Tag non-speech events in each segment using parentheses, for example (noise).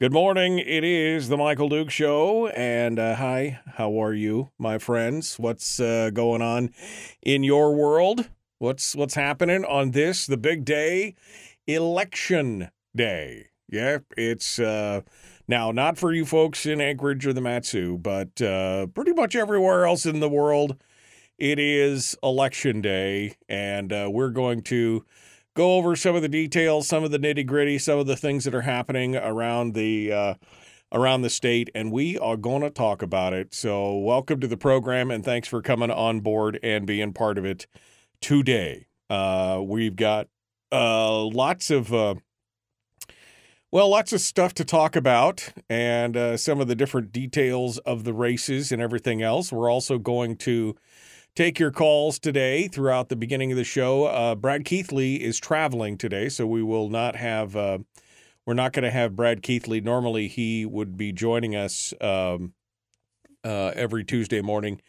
Good morning. It is the Michael Duke Show, and uh, hi, how are you, my friends? What's uh, going on in your world? What's what's happening on this the big day, election day? Yeah, it's uh, now not for you folks in Anchorage or the Matsu, but uh, pretty much everywhere else in the world. It is election day, and uh, we're going to go over some of the details, some of the nitty gritty, some of the things that are happening around the uh, around the state, and we are going to talk about it. So, welcome to the program, and thanks for coming on board and being part of it today. Uh, we've got uh, lots of uh, well, lots of stuff to talk about, and uh, some of the different details of the races and everything else. We're also going to take your calls today throughout the beginning of the show. Uh, Brad Keithley is traveling today, so we will not have. Uh, we're not going to have Brad Keithley. Normally, he would be joining us um, uh, every Tuesday morning,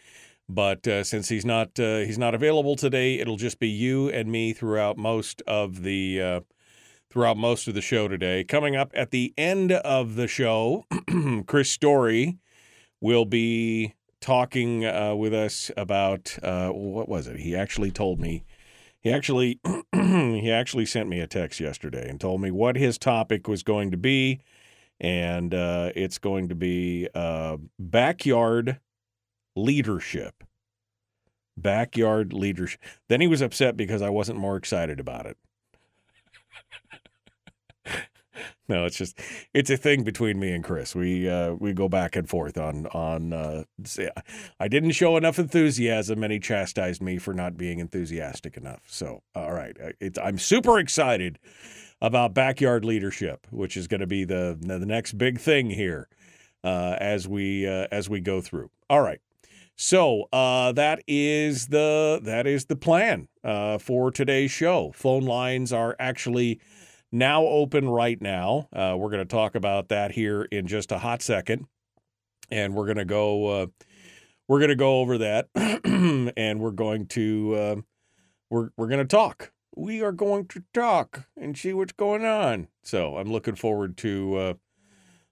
but uh, since he's not uh, he's not available today, it'll just be you and me throughout most of the uh, throughout most of the show today. Coming up at the end of the show, (clears throat) Chris Story will be talking uh, with us about uh, what was it? He actually told me. He actually (clears throat) he actually sent me a text yesterday and told me what his topic was going to be, and uh, it's going to be uh, backyard leadership. Backyard leadership. Then he was upset because I wasn't more excited about it. No, it's just it's a thing between me and Chris. We uh, we go back and forth on on. Uh, I didn't show enough enthusiasm, and he chastised me for not being enthusiastic enough. So, all right, uh, it's, I'm super excited about backyard leadership, which is going to be the the next big thing here uh, as we uh, as we go through. All right. So uh, that is the that is the plan uh, for today's show. Phone lines are actually now open right now. Uh, we're going to talk about that here in just a hot second, and we're going to go. Uh, we're going to go over that, (clears throat) and we're going to uh, we're we're going to talk. We are going to talk and see what's going on. So I'm looking forward to uh,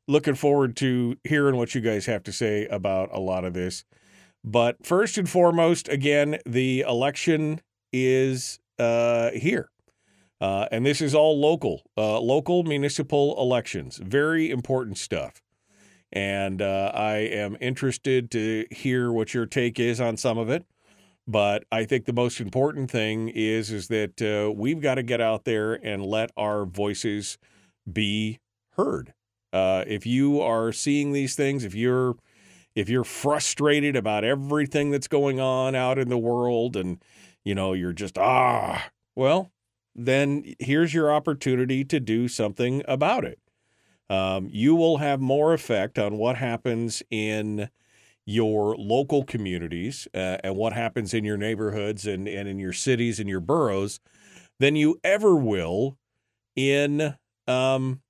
looking forward to hearing what you guys have to say about a lot of this. But first and foremost, again, the election is uh, here. Uh, and this is all local, uh, local municipal elections. Very important stuff. And uh, I am interested to hear what your take is on some of it. But I think the most important thing is is that uh, we've got to get out there and let our voices be heard. Uh, if you are seeing these things, if you're if you're frustrated about everything that's going on out in the world, and you know you're just ah, well, then here's your opportunity to do something about it. Um, you will have more effect on what happens in your local communities uh, and what happens in your neighborhoods and, and in your cities and your boroughs than you ever will in um,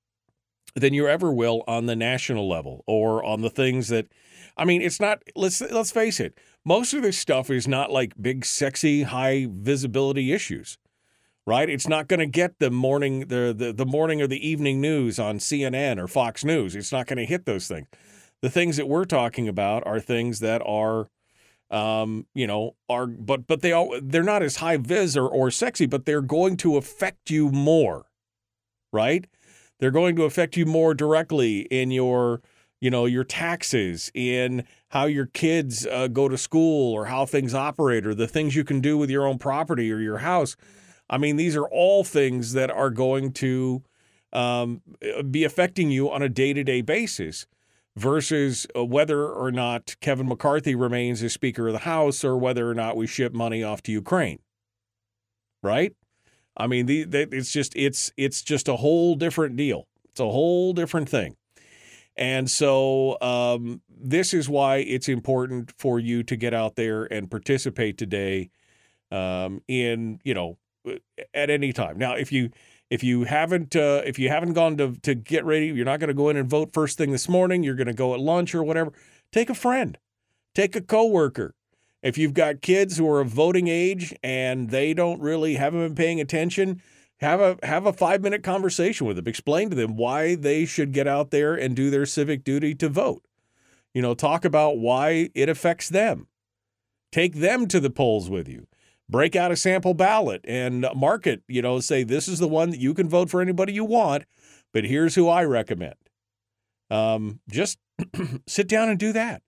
than you ever will on the national level or on the things that I mean it's not let's let's face it most of this stuff is not like big sexy high visibility issues right? It's not going to get the morning the, the the morning or the evening news on CNN or Fox News. It's not going to hit those things. The things that we're talking about are things that are um, you know, are but but they all they're not as high vis or, or sexy, but they're going to affect you more, right? They're going to affect you more directly in your you know, your taxes, in how your kids uh, go to school or how things operate or the things you can do with your own property or your house. I mean, these are all things that are going to um, be affecting you on a day to day basis versus uh, whether or not Kevin McCarthy remains as Speaker of the House or whether or not we ship money off to Ukraine. Right? I mean, the, the, it's just it's it's just a whole different deal. It's a whole different thing. And so um, this is why it's important for you to get out there and participate today um, in you know at any time. Now, if you if you haven't uh, if you haven't gone to to get ready, you're not going to go in and vote first thing this morning. You're going to go at lunch or whatever. Take a friend, take a coworker. If you've got kids who are of voting age and they don't really haven't been paying attention, have a have a five minute conversation with them. Explain to them why they should get out there and do their civic duty to vote. You know, talk about why it affects them. Take them to the polls with you. Break out a sample ballot and mark it. You know, say this is the one that you can vote for anybody you want, but here's who I recommend. Um, just (clears throat) sit down and do that.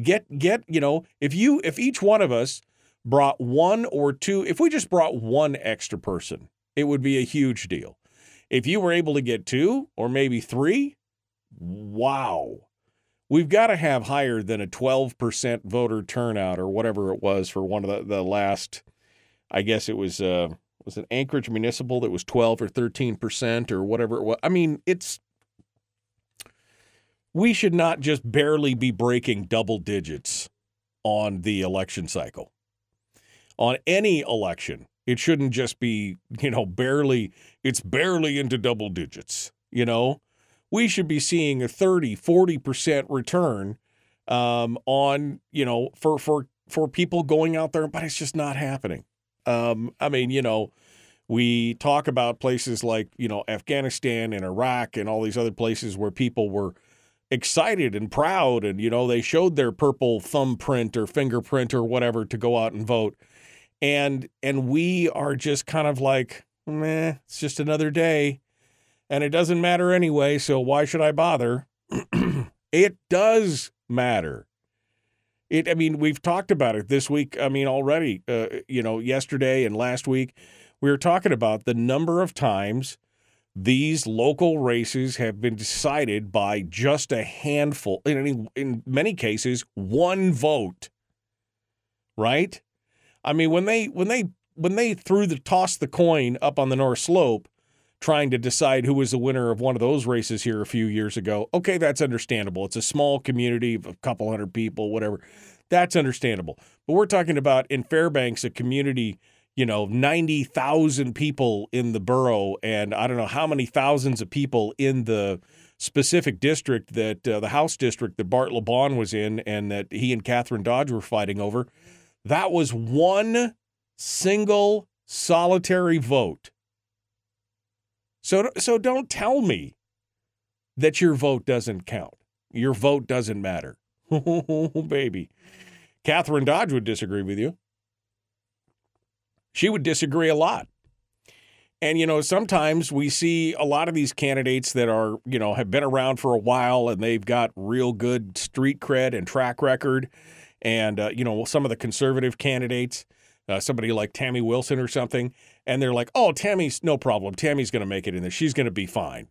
Get get you know if you if each one of us brought one or two if we just brought one extra person it would be a huge deal. If you were able to get two or maybe three, wow. We've got to have higher than a 12% voter turnout or whatever it was for one of the, the last, I guess it was, uh, was it Anchorage Municipal that was 12 or 13% or whatever it was. I mean, it's, we should not just barely be breaking double digits on the election cycle. On any election, it shouldn't just be, you know, barely, it's barely into double digits, you know? We should be seeing a 30, 40% return um, on, you know, for, for, for people going out there, but it's just not happening. Um, I mean, you know, we talk about places like, you know, Afghanistan and Iraq and all these other places where people were excited and proud and, you know, they showed their purple thumbprint or fingerprint or whatever to go out and vote and and we are just kind of like meh it's just another day and it doesn't matter anyway so why should i bother? (clears throat) It does matter. It i mean we've talked about it this week i mean already uh, you know yesterday and last week we were talking about the number of times these local races have been decided by just a handful in, any, in many cases one vote. Right? I mean, when they when they when they threw the toss the coin up on the North Slope, trying to decide who was the winner of one of those races here a few years ago. Okay, that's understandable. It's a small community of a couple hundred people, whatever. That's understandable. But we're talking about in Fairbanks, a community, you know, 90,000 people in the borough, and I don't know how many thousands of people in the specific district that uh, the House district that Bart LeBon was in and that he and Kathryn Dodge were fighting over. That was one single solitary vote. So, so don't tell me that your vote doesn't count. Your vote doesn't matter. (laughs) Oh, baby. Kathryn Dodge would disagree with you. She would disagree a lot. And, you know, sometimes we see a lot of these candidates that are, you know, have been around for a while and they've got real good street cred and track record and uh, you know some of the conservative candidates, uh, somebody like Tammy Wilson or something, and they're like, "Oh, Tammy's no problem. Tammy's going to make it in there. She's going to be fine."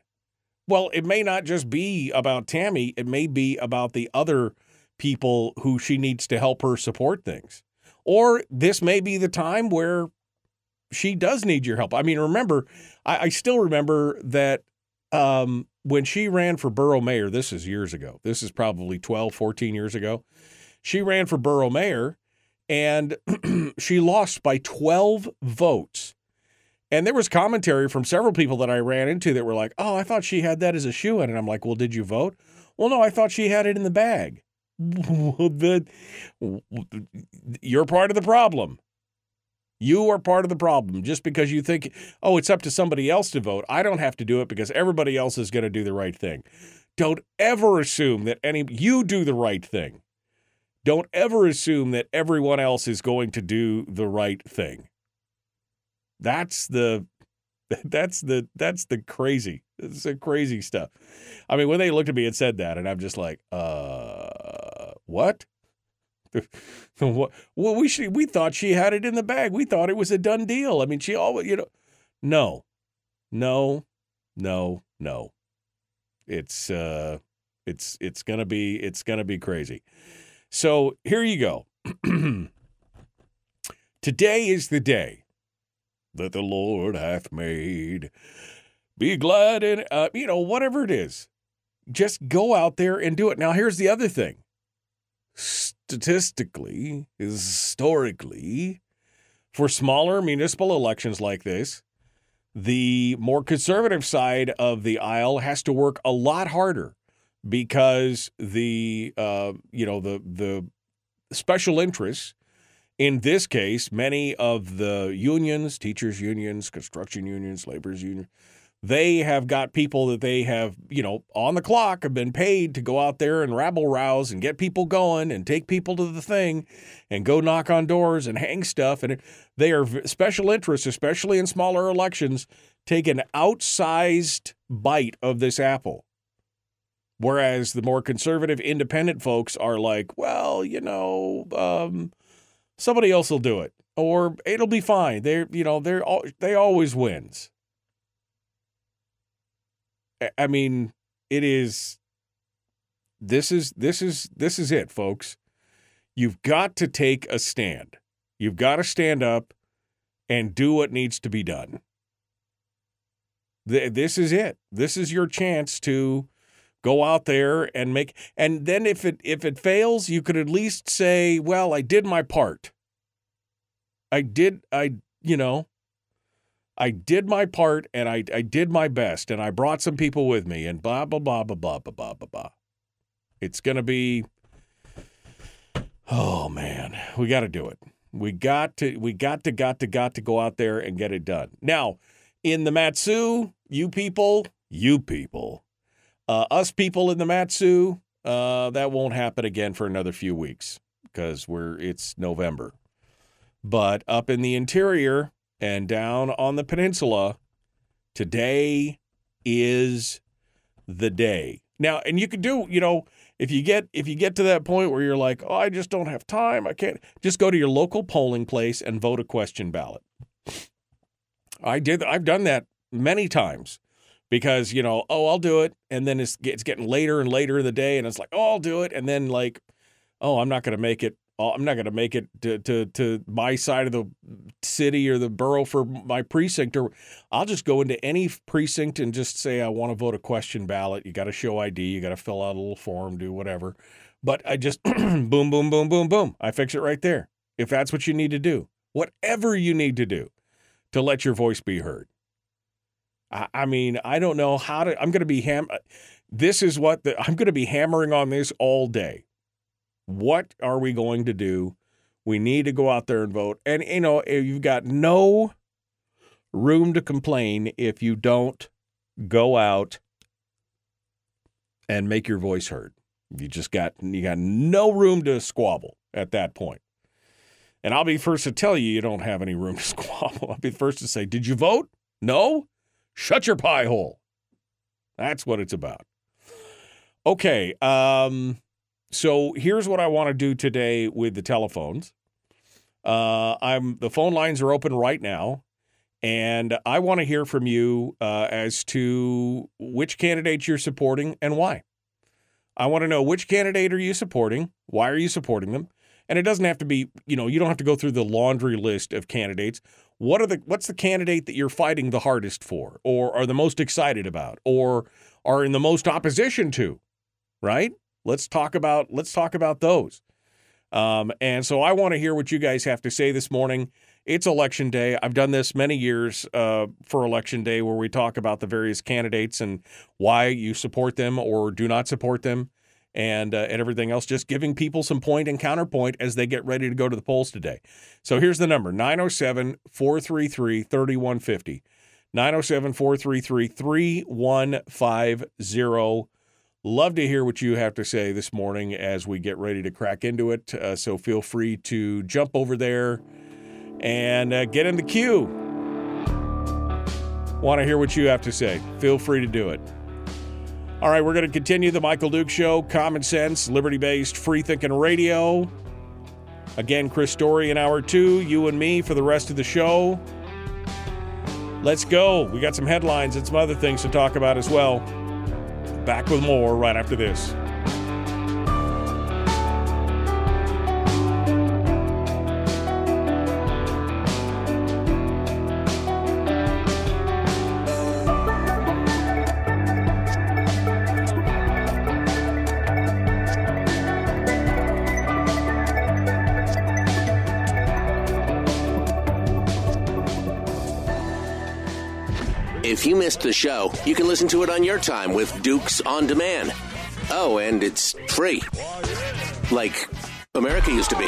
Well, it may not just be about Tammy. It may be about the other people who she needs to help her support things. Or this may be the time where she does need your help. I mean, remember, I, I still remember that um, when she ran for borough mayor, this is years ago. This is probably 12, 14 years ago. She ran for borough mayor and (clears throat) she lost by 12 votes. And there was commentary from several people that I ran into that were like, oh, I thought she had that as a shoe in. And I'm like, well, did you vote? Well, no, I thought she had it in the bag. (laughs) you're part of the problem. You are part of the problem just because you think, oh, it's up to somebody else to vote. I don't have to do it because everybody else is going to do the right thing. Don't ever assume that any you do the right thing. Don't ever assume that everyone else is going to do the right thing. That's the (laughs) That's the that's the crazy. It's the crazy stuff. I mean, when they looked at me and said that, and I'm just like, uh, what? (laughs) what? Well, we should, we thought she had it in the bag. We thought it was a done deal. I mean, she always, you know, no, no, no, no. It's uh, it's it's gonna be it's gonna be crazy. So here you go. (clears throat) Today is the day that the Lord hath made. Be glad in, uh, you know, whatever it is. Just go out there and do it. Now, here's the other thing statistically, historically, for smaller municipal elections like this, the more conservative side of the aisle has to work a lot harder because the uh, you know the the special interests in this case, many of the unions, teachers' unions, construction unions, laborers' unions, they have got people that they have, you know, on the clock have been paid to go out there and rabble rouse and get people going and take people to the thing and go knock on doors and hang stuff. And they are special interests, especially in smaller elections, take an outsized bite of this apple. Whereas the more conservative independent folks are like, well, you know, um, somebody else will do it or it'll be fine. They're, you know, they're all, they always wins. I mean, it is this is this is this is it, folks. You've got to take a stand. You've got to stand up and do what needs to be done. This is it. This is your chance to go out there and make and then if it if it fails you could at least say well i did my part. I did i you know i did my part and i i did my best and i brought some people with me and blah blah blah blah blah blah blah blah blah. It's to be oh man we got to do it. We got to we got to got to got to go out there and get it done. Now in the matsu you people you people uh, us people in the Matsu, uh, that won't happen again for another few weeks because we're it's November. But up in the interior and down on the peninsula, today is the day. Now, and you could do, you know, if you get if you get to that point where you're like, oh, I just don't have time, I can't. Just go to your local polling place and vote a question ballot. I did. I've done that many times because you know oh i'll do it and then it's, it's getting later and later in the day and it's like oh i'll do it and then like oh i'm not going to make it oh, i'm not going to make it to, to, to my side of the city or the borough for my precinct or i'll just go into any precinct and just say i want to vote a question ballot you got to show id you got to fill out a little form do whatever. But i just (clears throat) boom boom boom boom boom i fix it right there. If that's what you need to do whatever you need to do to let your voice be heard I, mean, I don't know how to. I'm going to be ham. Uh, this is what the, I'm going to be hammering on this all day. What are we going to do? We need to go out there and vote. And you know, eh, you've got no room to complain if you don't go out and make your voice heard. You just got you got no room to squabble at that point. And I'll be first to tell you you don't have any room to (laughs) squabble. I'll be first to say, "Did you vote?" No? Shut your pie hole. That's what it's about. Okay. Um, so here's what I want to do today with the telephones. Uh, I'm the phone lines are open right now, and I want to hear from you uh, as to which candidate you're supporting and why. I want to know which candidate are you supporting? Why are you supporting them? And it doesn't have to be, you know, you don't have to go through the laundry list of candidates what are the what's the candidate that you're fighting the hardest for or are the most excited about or are in the most opposition to right? Let's talk about let's talk about those. Um, and so i want to hear what you guys have to say this morning. It's election day. I've done this many years uh, for election day where we talk about the various candidates and why you support them or do not support them and uh, and everything else, just giving people some point and counterpoint as they get ready to go to the polls today. So here's the number 907 433 3150. 907 433 3150. Love to hear what you have to say this morning as we get ready to crack into it. Uh, so feel free to jump over there and uh, get in the queue. Want to hear what you have to say? Feel free to do it. All right, we're going to continue the Michael Duke Show, common sense, liberty based, free thinking radio. Again, Chris Story in hour two, you and me for the rest of the show. Let's go. We got some headlines and some other things to talk about as well. Back with more right after this. Missed the show, you can listen to it on your time with Dukes on Demand. Oh, and it's free. Like America used to be.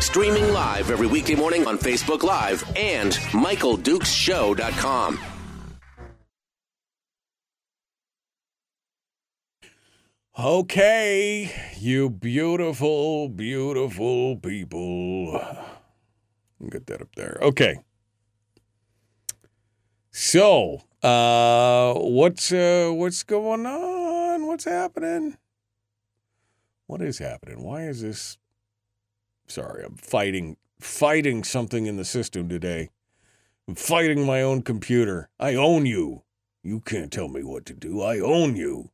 Streaming live every weekday morning on Facebook Live and MichaelDukesShow.com. Okay, you beautiful, beautiful people. Get that up there. Okay. So, uh, what's uh, what's going on? What's happening? What is happening? Why is this? Sorry, I'm fighting fighting something in the system today. I'm fighting my own computer. I own you. You can't tell me what to do. I own you.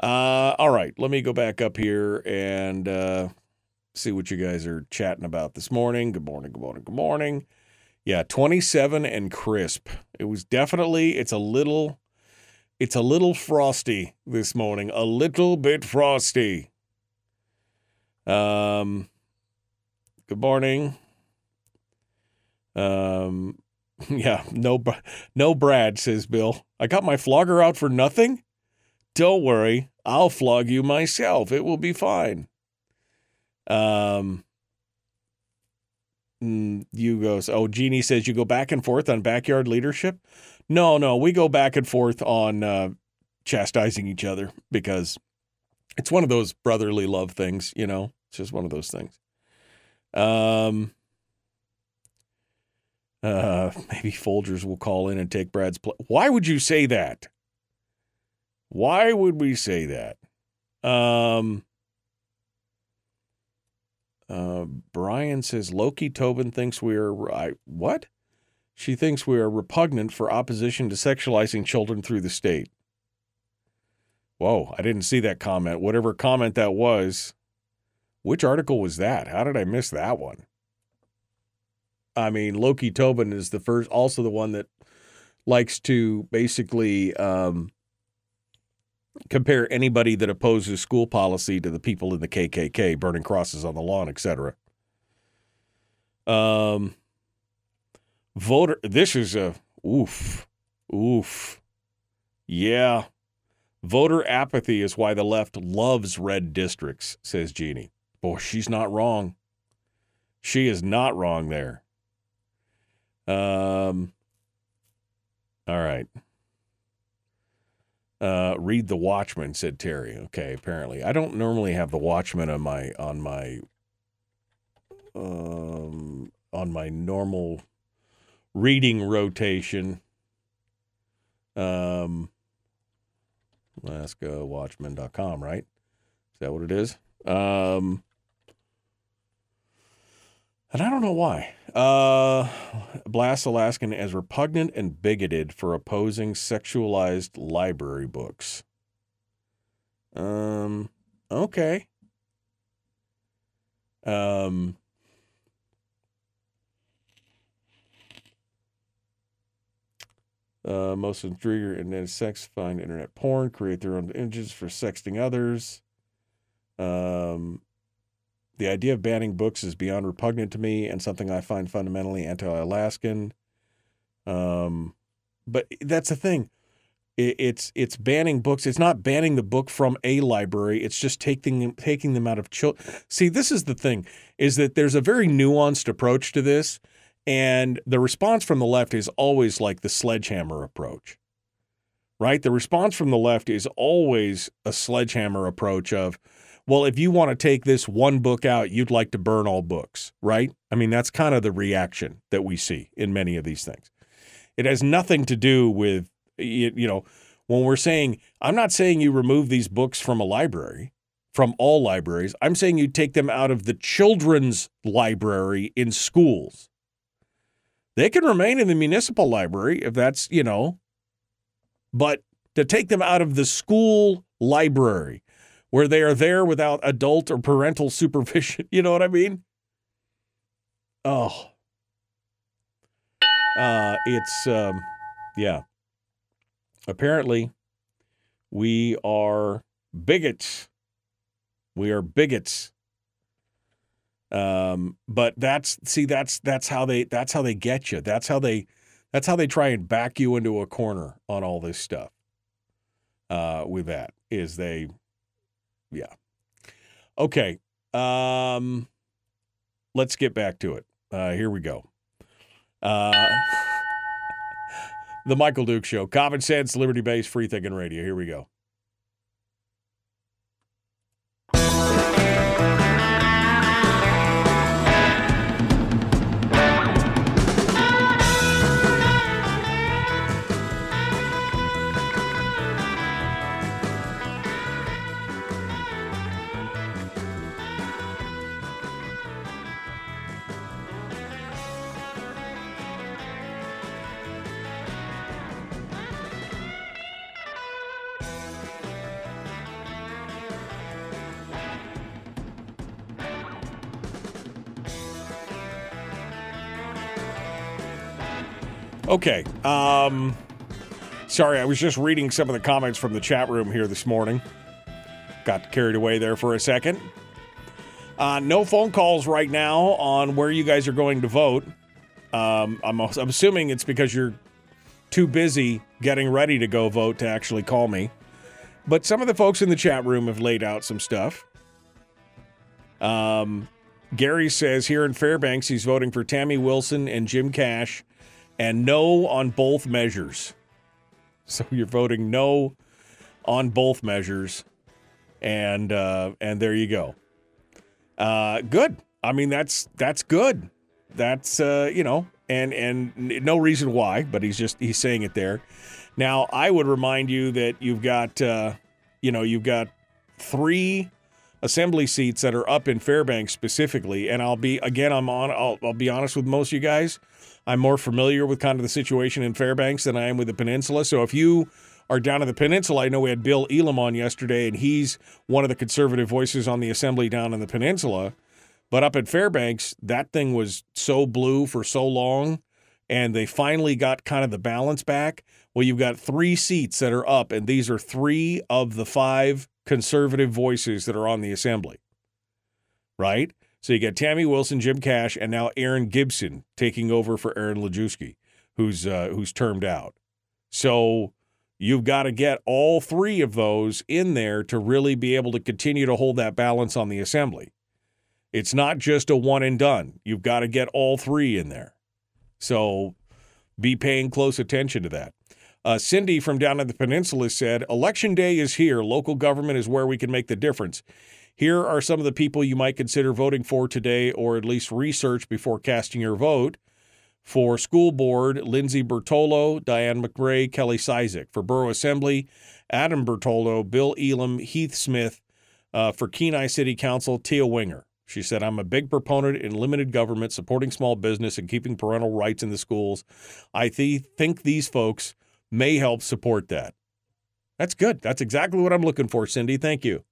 Uh, all right, let me go back up here and uh, see what you guys are chatting about this morning. Good morning, good morning, good morning. Yeah, 27 and crisp. It was definitely, it's a little, it's a little frosty this morning. A little bit frosty. Um, good morning. Um, (laughs) yeah, no, no Brad, says Bill. I got my flogger out for nothing? Don't worry, I'll flog you myself. It will be fine. Um, mm, you goes, oh, Jeannie says you go back and forth on backyard leadership. No, no, we go back and forth on uh, chastising each other because it's one of those brotherly love things, you know. It's just one of those things. Um, uh, maybe Folgers will call in and take Brad's place. Why would you say that? Why would we say that? Um, uh, Brian says Loki Tobin thinks we are. I, what? She thinks we are repugnant for opposition to sexualizing children through the state. Whoa, I didn't see that comment. Whatever comment that was, which article was that? How did I miss that one? I mean, Loki Tobin is the first, also the one that likes to basically um, compare anybody that opposes school policy to the people in the KKK, burning crosses on the lawn, etc. Um, voter. This is a oof, oof. Yeah, voter apathy is why the left loves red districts, says Jeannie. Boy, she's not wrong. She is not wrong there. Um. All right. Uh, read the Watchman, said Terry. Okay, apparently I don't normally have the Watchman on my on my um, on my normal reading rotation. Um, AlaskaWatchman.com, right? Is that what it is? Um, and I don't know why. Uh, Blast Alaskan as repugnant and bigoted for opposing sexualized library books. Um, okay. Um, uh, most intriguer and then sex find internet porn, create their own images for sexting others. Um, the idea of banning books is beyond repugnant to me and something I find fundamentally anti-Alaskan. Um, but that's the thing. It, it's it's banning books. It's not banning the book from a library. It's just taking taking them out of children. See, this is the thing: is that there's a very nuanced approach to this, and the response from the left is always like the sledgehammer approach, right? The response from the left is always a sledgehammer approach of, well, if you want to take this one book out, you'd like to burn all books, right? I mean, that's kind of the reaction that we see in many of these things. It has nothing to do with you, know when we're saying I'm not saying you remove these books from a library from all libraries. I'm saying you take them out of the children's library in schools. They can remain in the municipal library if that's, you know, but to take them out of the school library where they are there without adult or parental supervision, (laughs) you know what I mean? Oh. Uh, it's, um, yeah. Apparently, we are bigots. We are bigots. Um, but that's see that's that's how they that's how they get you. That's how they that's how they try and back you into a corner on all this stuff. Uh, with that is they, yeah. Okay. Um, let's get back to it. Uh, here we go. Uh, (laughs) the Michael Duke Show, common sense, liberty based, free thinking radio. Here we go. Okay. Um, sorry, I was just reading some of the comments from the chat room here this morning. Got carried away there for a second. Uh, no phone calls right now on where you guys are going to vote. Um, I'm, I'm assuming it's because you're too busy getting ready to go vote to actually call me. But some of the folks in the chat room have laid out some stuff. Um, Gary says here in Fairbanks, he's voting for Tammy Wilson and Jim Cash and no on both measures. So (laughs) you're voting no on both measures, and uh, and there you go. Uh, good. I mean that's that's good. That's uh, you know, and and no reason why, but he's just he's saying it there. Now I would remind you that you've got uh, you know you've got three assembly seats that are up in Fairbanks specifically, and I'll be again I'm on I'll, I'll be honest with most of you guys. I'm more familiar with kind of the situation in Fairbanks than I am with the peninsula. So if you are down in the peninsula, I know we had Bill Elam on yesterday, and he's one of the conservative voices on the assembly down in the peninsula. But up at Fairbanks, that thing was so blue for so long, and they finally got kind of the balance back. Well, you've got three seats that are up, and these are three of the five conservative voices that are on the assembly. Right? So you got Tammy Wilson, Jim Cash, and now Aaron Gibson taking over for Aaron Lojewski, who's uh, who's termed out. So you've got to get all three of those in there to really be able to continue to hold that balance on the assembly. It's not just a one and done. You've got to get all three in there. So be paying close attention to that. Uh, Cindy from down at the peninsula said, Election day is here. Local government is where we can make the difference. Here are some of the people you might consider voting for today, or at least research before casting your vote. For school board, Lindsay Bertolo, Diane McRae, Kelly Cizik. For borough assembly, Adam Bertolo, Bill Elam, Heath Smith. Uh, for Kenai City Council, Tia Winger. She said, I'm a big proponent in limited government, supporting small business, and keeping parental rights in the schools. I th- think these folks may help support that. That's good. That's exactly what I'm looking for, Cindy. Thank you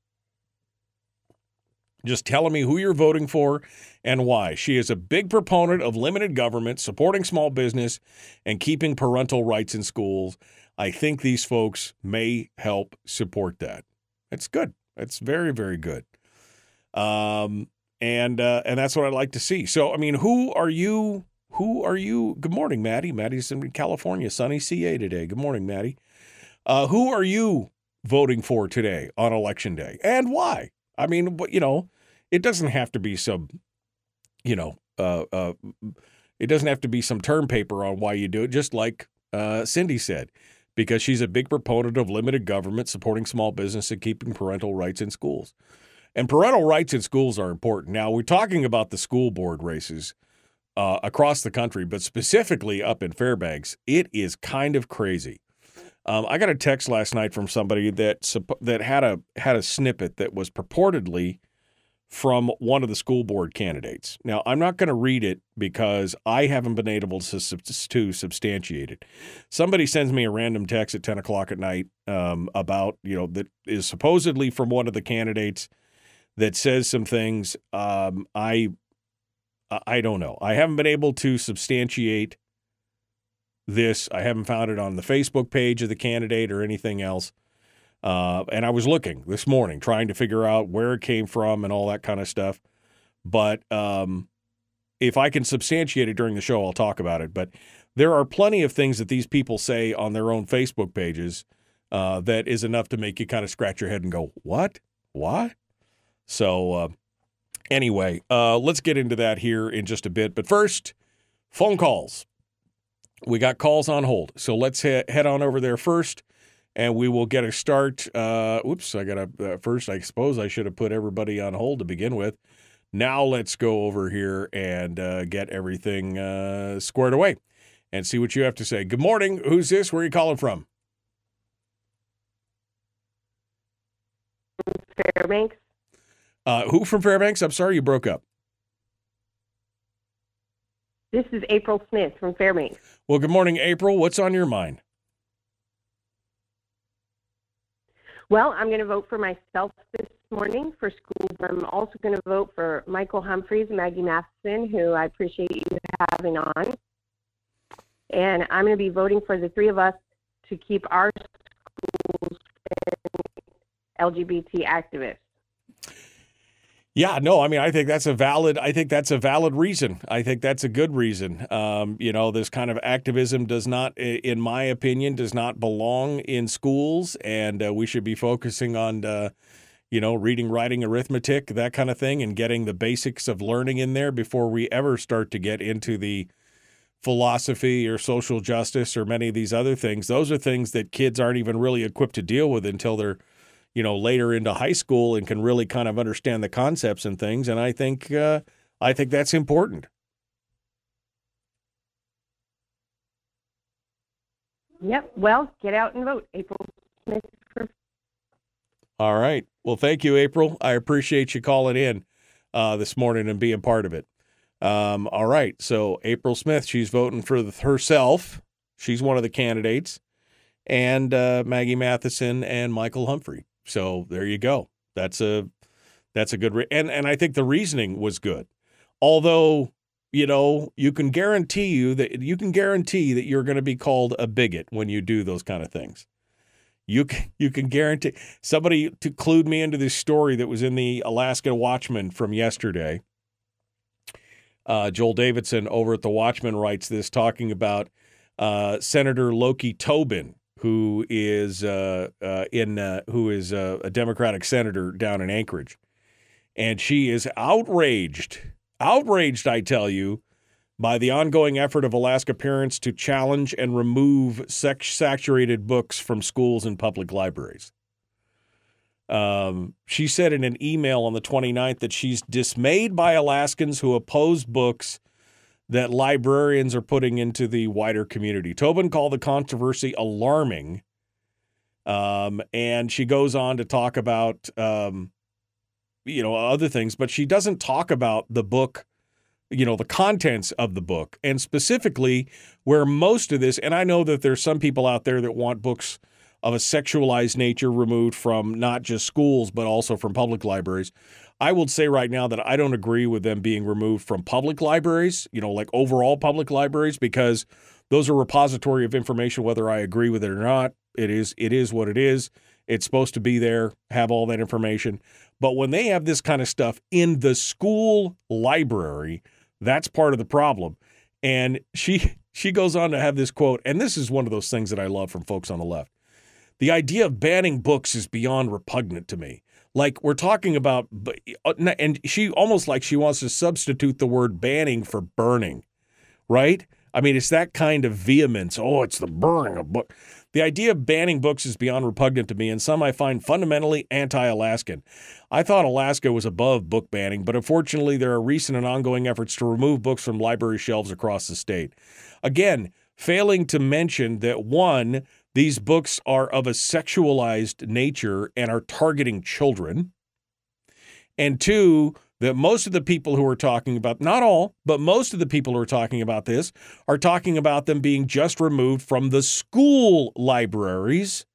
just telling me who you're voting for and why. She is a big proponent of limited government, supporting small business, and keeping parental rights in schools. I think these folks may help support that. It's good. It's very, very good. Um, and uh, and that's what I'd like to see. So, I mean, who are you? Who are you? Good morning, Maddie. Maddie's in California, sunny CA today. Good morning, Maddie. Uh, who are you voting for today on election day, and why? I mean, you know, it doesn't have to be some, you know, uh, uh, it doesn't have to be some term paper on why you do it. Just like uh, Cindy said, because she's a big proponent of limited government, supporting small business, and keeping parental rights in schools. And parental rights in schools are important. Now we're talking about the school board races, uh, across the country, but specifically up in Fairbanks, it is kind of crazy. Um, I got a text last night from somebody that that had a had a snippet that was purportedly from one of the school board candidates. Now, I'm not going to read it because I haven't been able to, to substantiate it. Somebody sends me a random text at 10 o'clock at night um, about, you know, that is supposedly from one of the candidates that says some things. Um, I, I don't know. I haven't been able to substantiate this. I haven't found it on the Facebook page of the candidate or anything else. Uh, and I was looking this morning, trying to figure out where it came from and all that kind of stuff. But um, if I can substantiate it during the show, I'll talk about it. But there are plenty of things that these people say on their own Facebook pages uh, that is enough to make you kind of scratch your head and go, "What? Why?" So, uh, anyway, uh, let's get into that here in just a bit. But first, phone calls. We got calls on hold, so let's he- head on over there first and we will get a start. Uh, oops, I got to uh, first. I suppose I should have put everybody on hold to begin with. Now let's go over here and uh, get everything uh, squared away and see what you have to say. Good morning. Who's this? Where are you calling from? Fairbanks. Uh, who from Fairbanks? I'm sorry you broke up. This is April Smith from Fairbanks. Well, good morning, April. What's on your mind? Well, I'm going to vote for myself this morning for school. but I'm also going to vote for Michael Humphreys, Maggie Matheson, who I appreciate you having on. And I'm going to be voting for the three of us to keep our schools LGBT activists. Yeah, no, I mean, I think that's a valid. I think that's a valid reason. I think that's a good reason. Um, you know, this kind of activism does not, in my opinion, does not belong in schools, and uh, we should be focusing on, uh, you know, reading, writing, arithmetic, that kind of thing, and getting the basics of learning in there before we ever start to get into the philosophy or social justice or many of these other things. Those are things that kids aren't even really equipped to deal with until they're you know later into high school and can really kind of understand the concepts and things and i think uh, i think that's important. Yep well get out and vote april. Smith all right. Well thank you april. I appreciate you calling in uh, this morning and being part of it. Um, all right so april smith she's voting for the, herself. She's one of the candidates. And uh, maggie matheson and michael humphrey so there you go. That's a that's a good re- and and I think the reasoning was good. Although you know you can guarantee you that you can guarantee that you're going to be called a bigot when you do those kind of things. You can, you can guarantee somebody to clued me into this story that was in the Alaska Watchman from yesterday. Uh, Joel Davidson over at the Watchman writes this talking about uh, Senator Loki Tobin, who is uh, uh, in uh, who is uh, a Democratic senator down in Anchorage, and she is outraged, outraged, I tell you, by the ongoing effort of Alaska parents to challenge and remove sex-saturated books from schools and public libraries. Um, she said in an email on the 29th that she's dismayed by Alaskans who oppose books that librarians are putting into the wider community. Tobin called the controversy alarming. Um, and she goes on to talk about, um, you know, other things, but she doesn't talk about the book, you know, the contents of the book, and specifically where most of this. And I know that there's some people out there that want books of a sexualized nature removed from not just schools, but also from public libraries. I will say right now that I don't agree with them being removed from public libraries, you know, like overall public libraries, because those are repository of information, whether I agree with it or not. It is it is what it is. It's supposed to be there, have all that information. But when they have this kind of stuff in the school library, that's part of the problem. And she (laughs) she goes on to have this quote, and this is one of those things that I love from folks on the left. The idea of banning books is beyond repugnant to me. Like we're talking about, uh, and she almost like she wants to substitute the word banning for burning, right? I mean, it's that kind of vehemence. Oh, it's the burning of book. The idea of banning books is beyond repugnant to me, and some I find fundamentally anti Alaskan. I thought Alaska was above book banning, but unfortunately, there are recent and ongoing efforts to remove books from library shelves across the state. Again, failing to mention that one, these books are of a sexualized nature and are targeting children. And two, that most of the people who are talking about, not all, but most of the people who are talking about this are talking about them being just removed from the school libraries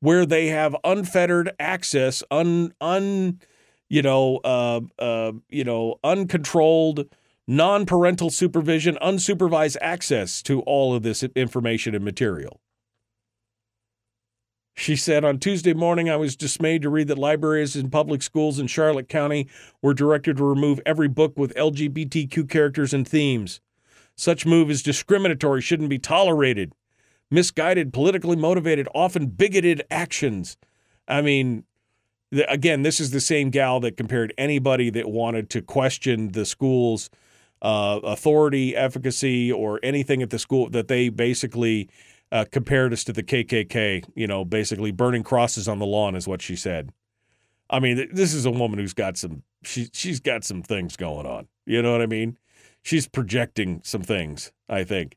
where they have unfettered access, un, un you know, uh, uh, you know, uncontrolled, non-parental supervision, unsupervised access to all of this information and material. She said, On Tuesday morning, I was dismayed to read that libraries in public schools in Charlotte County were directed to remove every book with LGBTQ characters and themes. Such move is discriminatory, shouldn't be tolerated. Misguided, politically motivated, often bigoted actions. I mean, the, again, this is the same gal that compared anybody that wanted to question the school's uh, authority, efficacy, or anything at the school that they basically uh, compared us to the KKK, you know, basically burning crosses on the lawn is what she said. I mean, this is a woman who's got some she she's got some things going on. You know what I mean? She's projecting some things, I think.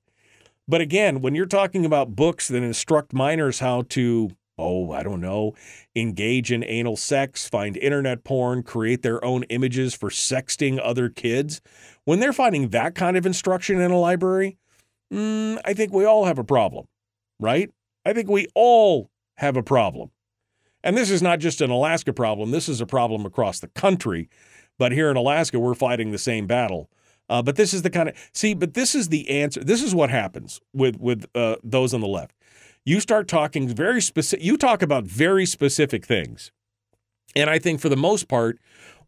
But again, when you're talking about books that instruct minors how to, oh, I don't know, engage in anal sex, find internet porn, create their own images for sexting other kids, when they're finding that kind of instruction in a library, mm, I think we all have a problem right? I think we all have a problem. And this is not just an Alaska problem, this is a problem across the country. But here in Alaska, we're fighting the same battle. Uh, but this is the kind of see, but this is the answer. This is what happens with with uh, those on the left. You start talking very specific. You talk about very specific things, and I think for the most part,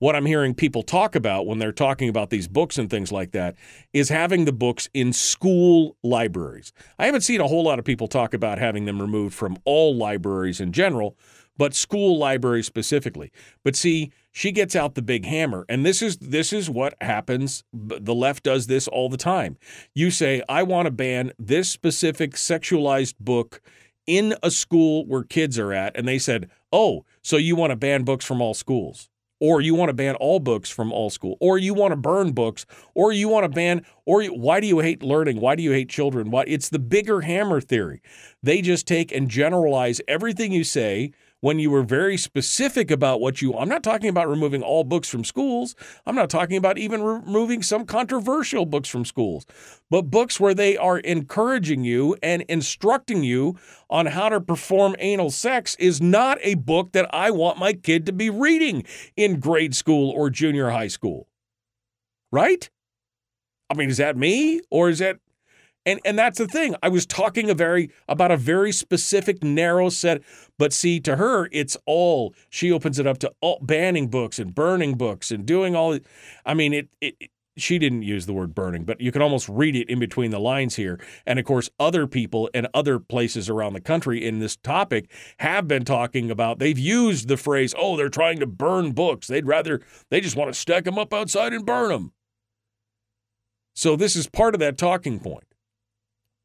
what I'm hearing people talk about when they're talking about these books and things like that is having the books in school libraries. I haven't seen a whole lot of people talk about having them removed from all libraries in general, but school libraries specifically. But see, she gets out the big hammer, and this is this is what happens. The left does this all the time. You say, "I want to ban this specific sexualized book." In a school where kids are at, and they said, Oh, so you want to ban books from all schools? Or you want to ban all books from all school, or you want to burn books, or you want to ban, or you, why do you hate learning? Why do you hate children? Why? It's the bigger hammer theory. They just take and generalize everything you say when you were very specific about what you I'm not talking about removing all books from schools. I'm not talking about even removing some controversial books from schools. But books where they are encouraging you and instructing you on how to perform anal sex is not a book that I want my kid to be reading in grade school or junior high school. Right? I mean, is that me or is that and and that's the thing. I was talking a very about a very specific narrow set, but see to her it's all she opens it up to all, banning books and burning books and doing all I mean it, it she didn't use the word burning, but you can almost read it in between the lines here. And of course, other people and other places around the country in this topic have been talking about, they've used the phrase, oh, they're trying to burn books. They'd rather, they just want to stack them up outside and burn them. So this is part of that talking point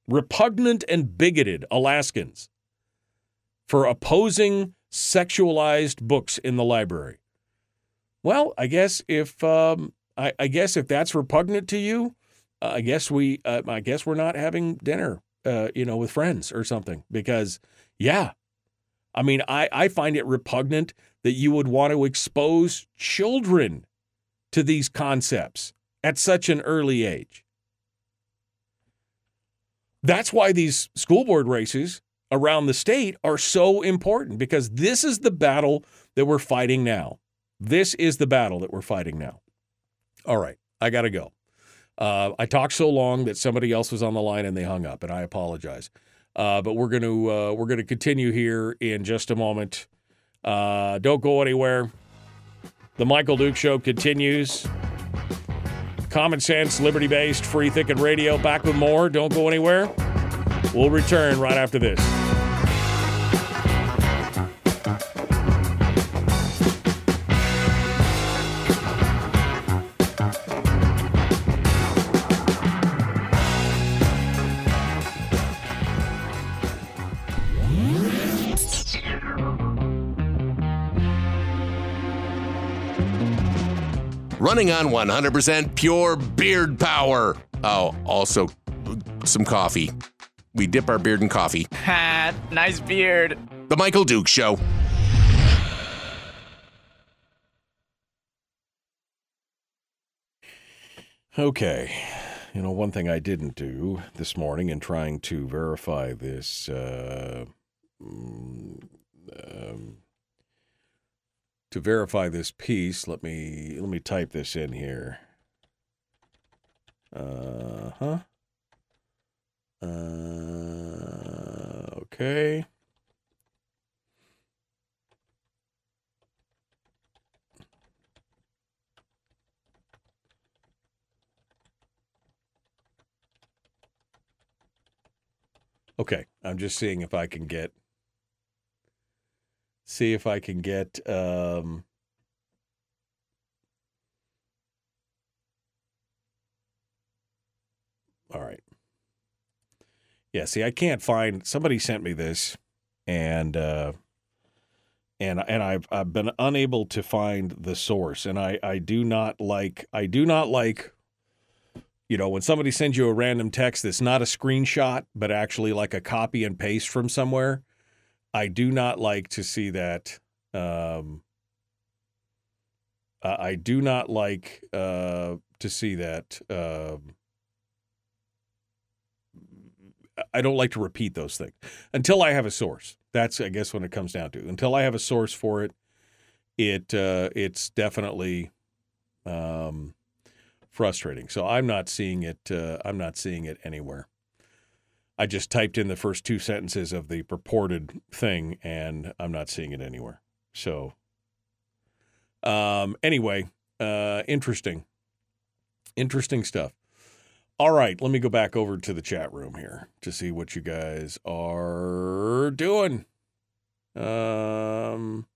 repugnant and bigoted Alaskans for opposing sexualized books in the library. Well, I guess if um, I, I, guess if that's repugnant to you, uh, I guess we uh, I guess we're not having dinner, uh, you know, with friends or something. Because yeah, I mean, I I find it repugnant that you would want to expose children to these concepts at such an early age. That's why these school board races around the state are so important because this is the battle that we're fighting now. This is the battle that we're fighting now. All right, I got to go. Uh, I talked so long that somebody else was on the line and they hung up, and I apologize. Uh, but we're to uh, we're to continue here in just a moment. Uh, don't go anywhere. The Michael Duke Show continues. Common sense, liberty based, free thinking radio. Back with more. Don't go anywhere. We'll return right after this. Running on 100% pure beard power. Oh, also some coffee. We dip our beard in coffee. Ha, (laughs) nice beard. The Michael Duke Show. Okay. You know, one thing I didn't do this morning in trying to verify this, uh, mm, um, to verify this piece, let me let me type this in here. Uh huh. Uh, okay. Okay, I'm just seeing if I can get see if I can get um All right. Yeah, see I can't find somebody sent me this and uh and and I've I've been unable to find the source and I I do not like I do not like you know, when somebody sends you a random text that's not a screenshot, but actually like a copy and paste from somewhere, I do not like to see that. Um, I do not like uh, to see that. Um, I don't like to repeat those things until I have a source. That's, I guess, when it comes down to. Until I have a source for it, it uh, it's definitely. Um, frustrating. So I'm not seeing it. Uh, I'm not seeing it anywhere. I just typed in the first two sentences of the purported thing, and I'm not seeing it anywhere. So, um, anyway, uh, interesting, interesting stuff. All right, let me go back over to the chat room here to see what you guys are doing. Um,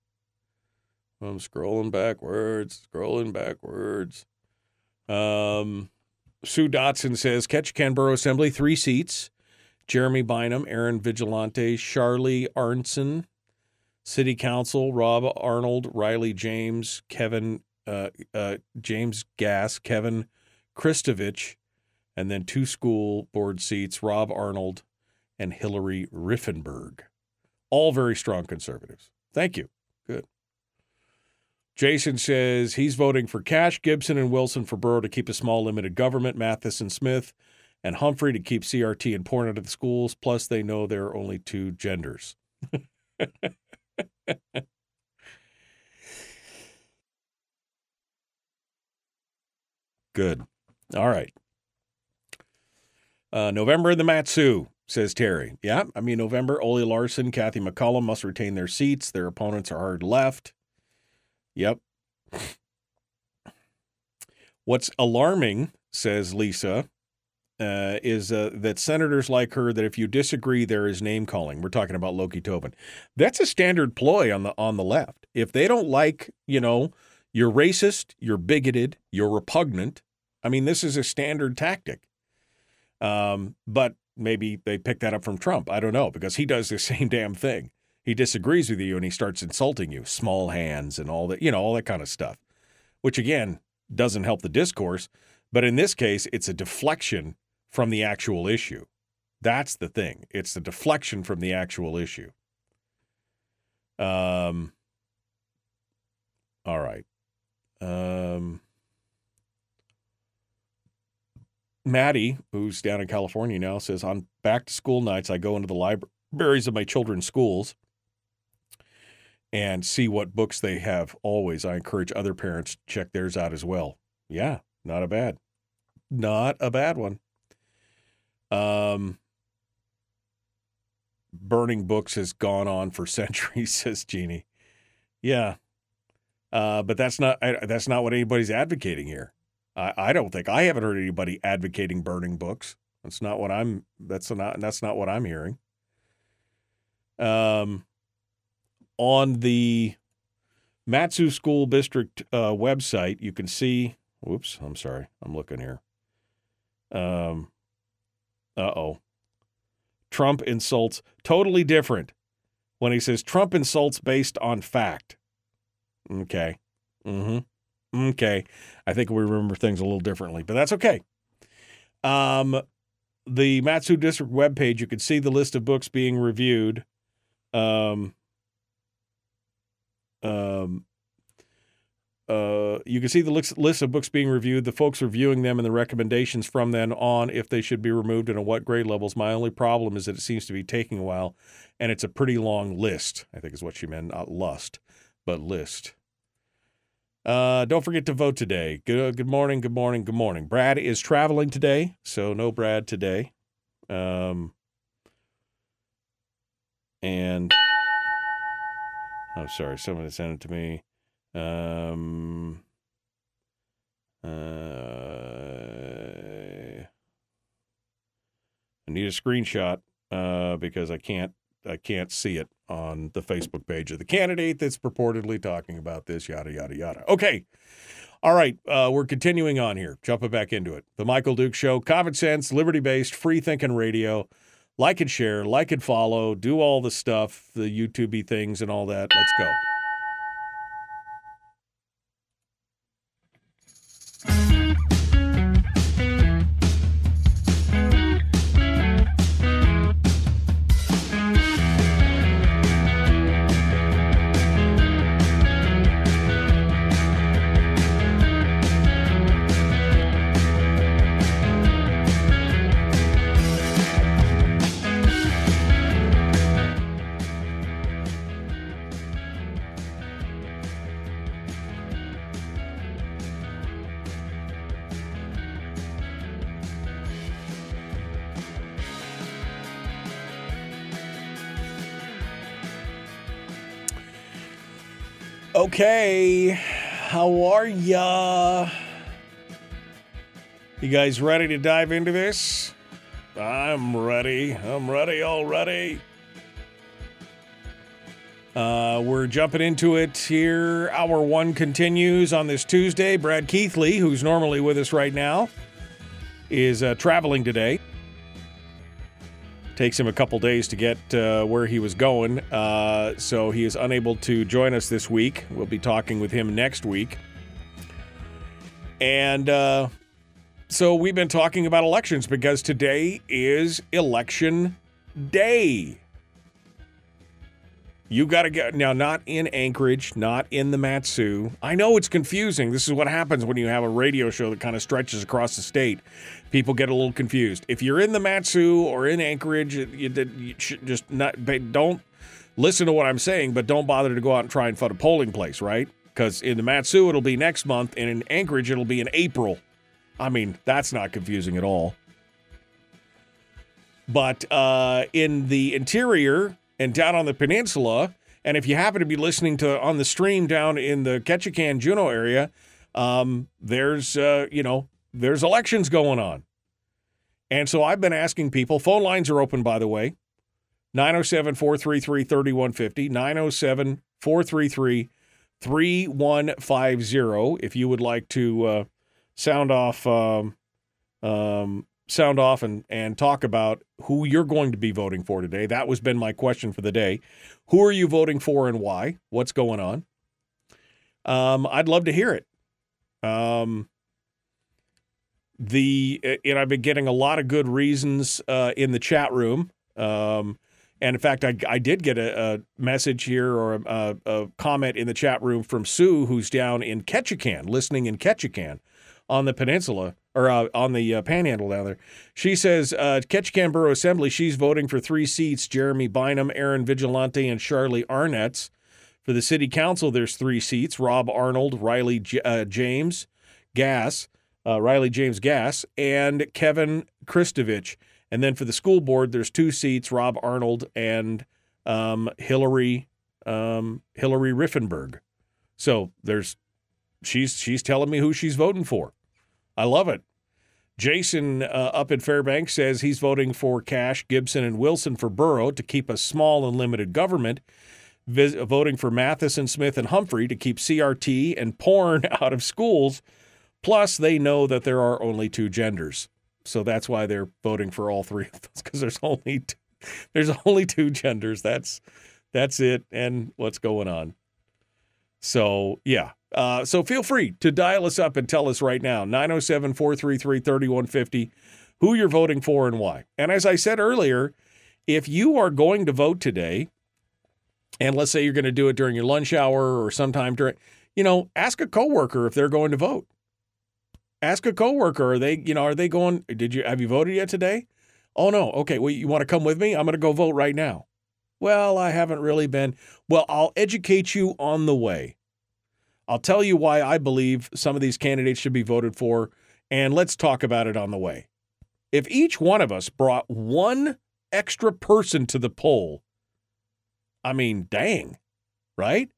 I'm scrolling backwards, scrolling backwards. Um, Sue Dotson says catch Canberra Assembly, three seats. Jeremy Bynum, Aaron Vigilante, Charlie Arnson, City Council, Rob Arnold, Riley James, Kevin uh, uh, James Gass, Kevin Kristovich, and then two school board seats, Rob Arnold and Hillary Riffenberg. All very strong conservatives. Thank you. Good. Jason says he's voting for Cash, Gibson, and Wilson for Borough to keep a small limited government, Matheson Smith, and Humphrey to keep CRT and porn out of the schools. Plus, they know there are only two genders. (laughs) Good. All right. Uh, November in the Matsu, says Terry. Yeah, I mean, November, Ole Larson, Kathy McCollum must retain their seats. Their opponents are hard left. Yep. (laughs) What's alarming, says Lisa, uh, is uh, that senators like her that if you disagree, there is name calling. We're talking about Loki Tobin. That's a standard ploy on the on the left. If they don't like, you know, you're racist, you're bigoted, you're repugnant. I mean, this is a standard tactic. Um, but maybe they picked that up from Trump. I don't know because he does the (laughs) same damn thing he disagrees with you and he starts insulting you, small hands and all that, you know, all that kind of stuff, which again doesn't help the discourse. But in this case, it's a deflection from the actual issue. That's the thing. It's the deflection from the actual issue. Um, all right. Um, Maddie, who's down in California now, says on back to school nights, I go into the libraries of my children's schools and see what books they have always. I encourage other parents to check theirs out as well. Yeah, not a bad. Not a bad one. Um burning books has gone on for (laughs) centuries, says Jeannie. Yeah. Uh, but that's not I, that's not what anybody's advocating here. I, I don't think I haven't heard anybody advocating burning books. That's not what I'm that's not that's not what I'm hearing. Um on the Matsu School District uh, website, you can see. Whoops, I'm sorry. I'm looking here. Um, uh oh. Trump insults totally different when he says Trump insults based on fact. Okay. Mm-hmm. Okay. I think we remember things a little differently, but that's okay. Um, the Matsu District webpage, you can see the list of books being reviewed. Um, um, uh, you can see the list, list of books being reviewed, the folks reviewing them, and the recommendations from then on if they should be removed and at what grade levels. My only problem is that it seems to be taking a while, and it's a pretty long list. I think is what she meant, not lust, but list. Uh, don't forget to vote today. Good, good morning, good morning, good morning. Brad is traveling today, so no Brad today. Um, and I'm sorry, someone sent it to me. Um, uh, I need a screenshot uh, because I can't I can't see it on the Facebook page of the candidate that's purportedly talking about this. Yada yada yada. Okay. All right, uh, we're continuing on here. Jumping back into it. The Michael Duke Show, common sense, liberty based, free thinking radio. Like and share, like and follow, do all the stuff, the YouTubey things and all that. Let's go. Okay, how are ya? You guys ready to dive into this? I'm ready. I'm ready already. Uh, we're jumping into it here. Hour one continues on this Tuesday. Brad Keithley, who's normally with us right now, is uh, traveling today. Takes him a couple days to get uh, where he was going, uh, so he is unable to join us this week. We'll be talking with him next week. And uh, so we've been talking about elections because today is election day. You got to get now, not in Anchorage, not in the Matsu. I know it's confusing. This is what happens when you have a radio show that kind of stretches across the state. People get a little confused. If you're in the Matsu or in Anchorage, you, you should just not don't listen to what I'm saying, but don't bother to go out and try and find a polling place, right? Because in the Matsu it'll be next month, and in Anchorage it'll be in April. I mean, that's not confusing at all. But uh, in the interior, and down on the peninsula. And if you happen to be listening to on the stream down in the Ketchikan Juneau area, um, there's uh, you know there's elections going on, and so I've been asking people. Phone lines are open, by the way. 907 433 3150, 907 433 3150. If you would like to uh, sound off um, um, sound off and, and talk about who you're going to be voting for today. That was been my question for the day. Who are you voting for and why? What's going on? Um, I'd love to hear it. Um, the and I've been getting a lot of good reasons uh, in the chat room. Um, and in fact, I, I did get a, a message here or a, a, comment in the chat room from Sue, who's down in Ketchikan, listening in Ketchikan on the peninsula or uh, on the uh, panhandle down there. She says, uh, Ketchikan Borough Assembly, she's voting for three seats Jeremy Bynum, Aaron Vigilante, and Charlie Arnetts. For the city council, there's three seats Rob Arnold, Riley J- uh, James Gass, uh, Riley James Gass, and Kevin Kristovich. And then for the school board, there's two seats Rob Arnold and um, Hillary um, Hillary Riffenberg. So there's she's she's telling me who she's voting for. I love it. Jason uh, up in Fairbanks says he's voting for Cash, Gibson, and Wilson for Borough to keep a small and limited government. Vis- voting for Matheson, Smith, and Humphrey to keep CRT and porn (laughs) out of schools. Plus, they know that there are only two genders, so that's why they're voting for all three of those because there's only two, there's only two genders. That's that's it. And what's going on? So, yeah. Uh, so feel free to dial us up and tell us right now 907 433 3150 who you're voting for and why. And as I said earlier, if you are going to vote today, and let's say you're going to do it during your lunch hour or sometime during, you know, ask a coworker if they're going to vote. Ask a coworker, are they, you know, are they going, did you, have you voted yet today? Oh, no. Okay. Well, you want to come with me? I'm going to go vote right now. Well, I haven't really been. Well, I'll educate you on the way. I'll tell you why I believe some of these candidates should be voted for, and let's talk about it on the way. If each one of us brought one extra person to the poll, I mean, dang, right?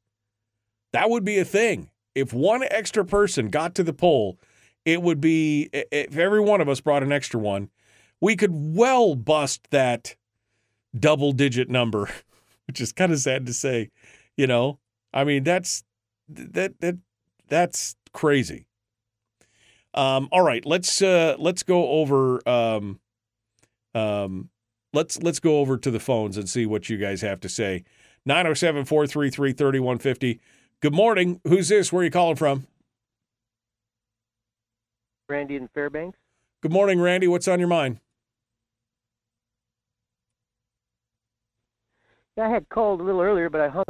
That would be a thing. If one extra person got to the poll, it would be, if every one of us brought an extra one, we could well bust that double digit number, (laughs) which is kind of sad to say, you know. I mean, that's that that that's crazy. Um, all right, let's uh, let's go over um, um, let's let's go over to the phones and see what you guys have to say. 907-433-3150. Good morning. Who's this? Where are you calling from? Randy in Fairbanks. Good morning, Randy. What's on your mind? Yeah, I had called a little earlier, but I hung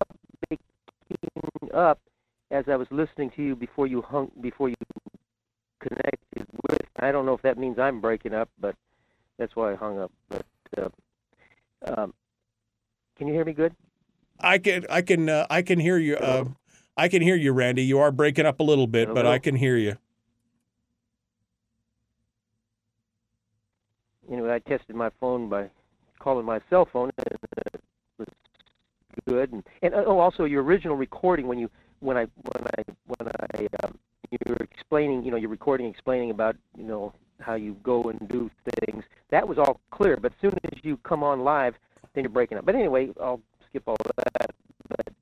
up, up as I was listening to you before you hung before you connected with. I don't know if that means I'm breaking up, but that's why I hung up. But uh, um, can you hear me good? I can I can uh, I can hear you. Uh, I can hear you, Randy. You are breaking up a little bit, but I can hear you. Anyway, I tested my phone by calling my cell phone, and it was good. And, and oh, also your original recording when you when I when I when I um, you were explaining, you know, your recording explaining about you know how you go and do things. That was all clear, but as soon as you come on live, then you're breaking up. But anyway, I'll skip all of that. But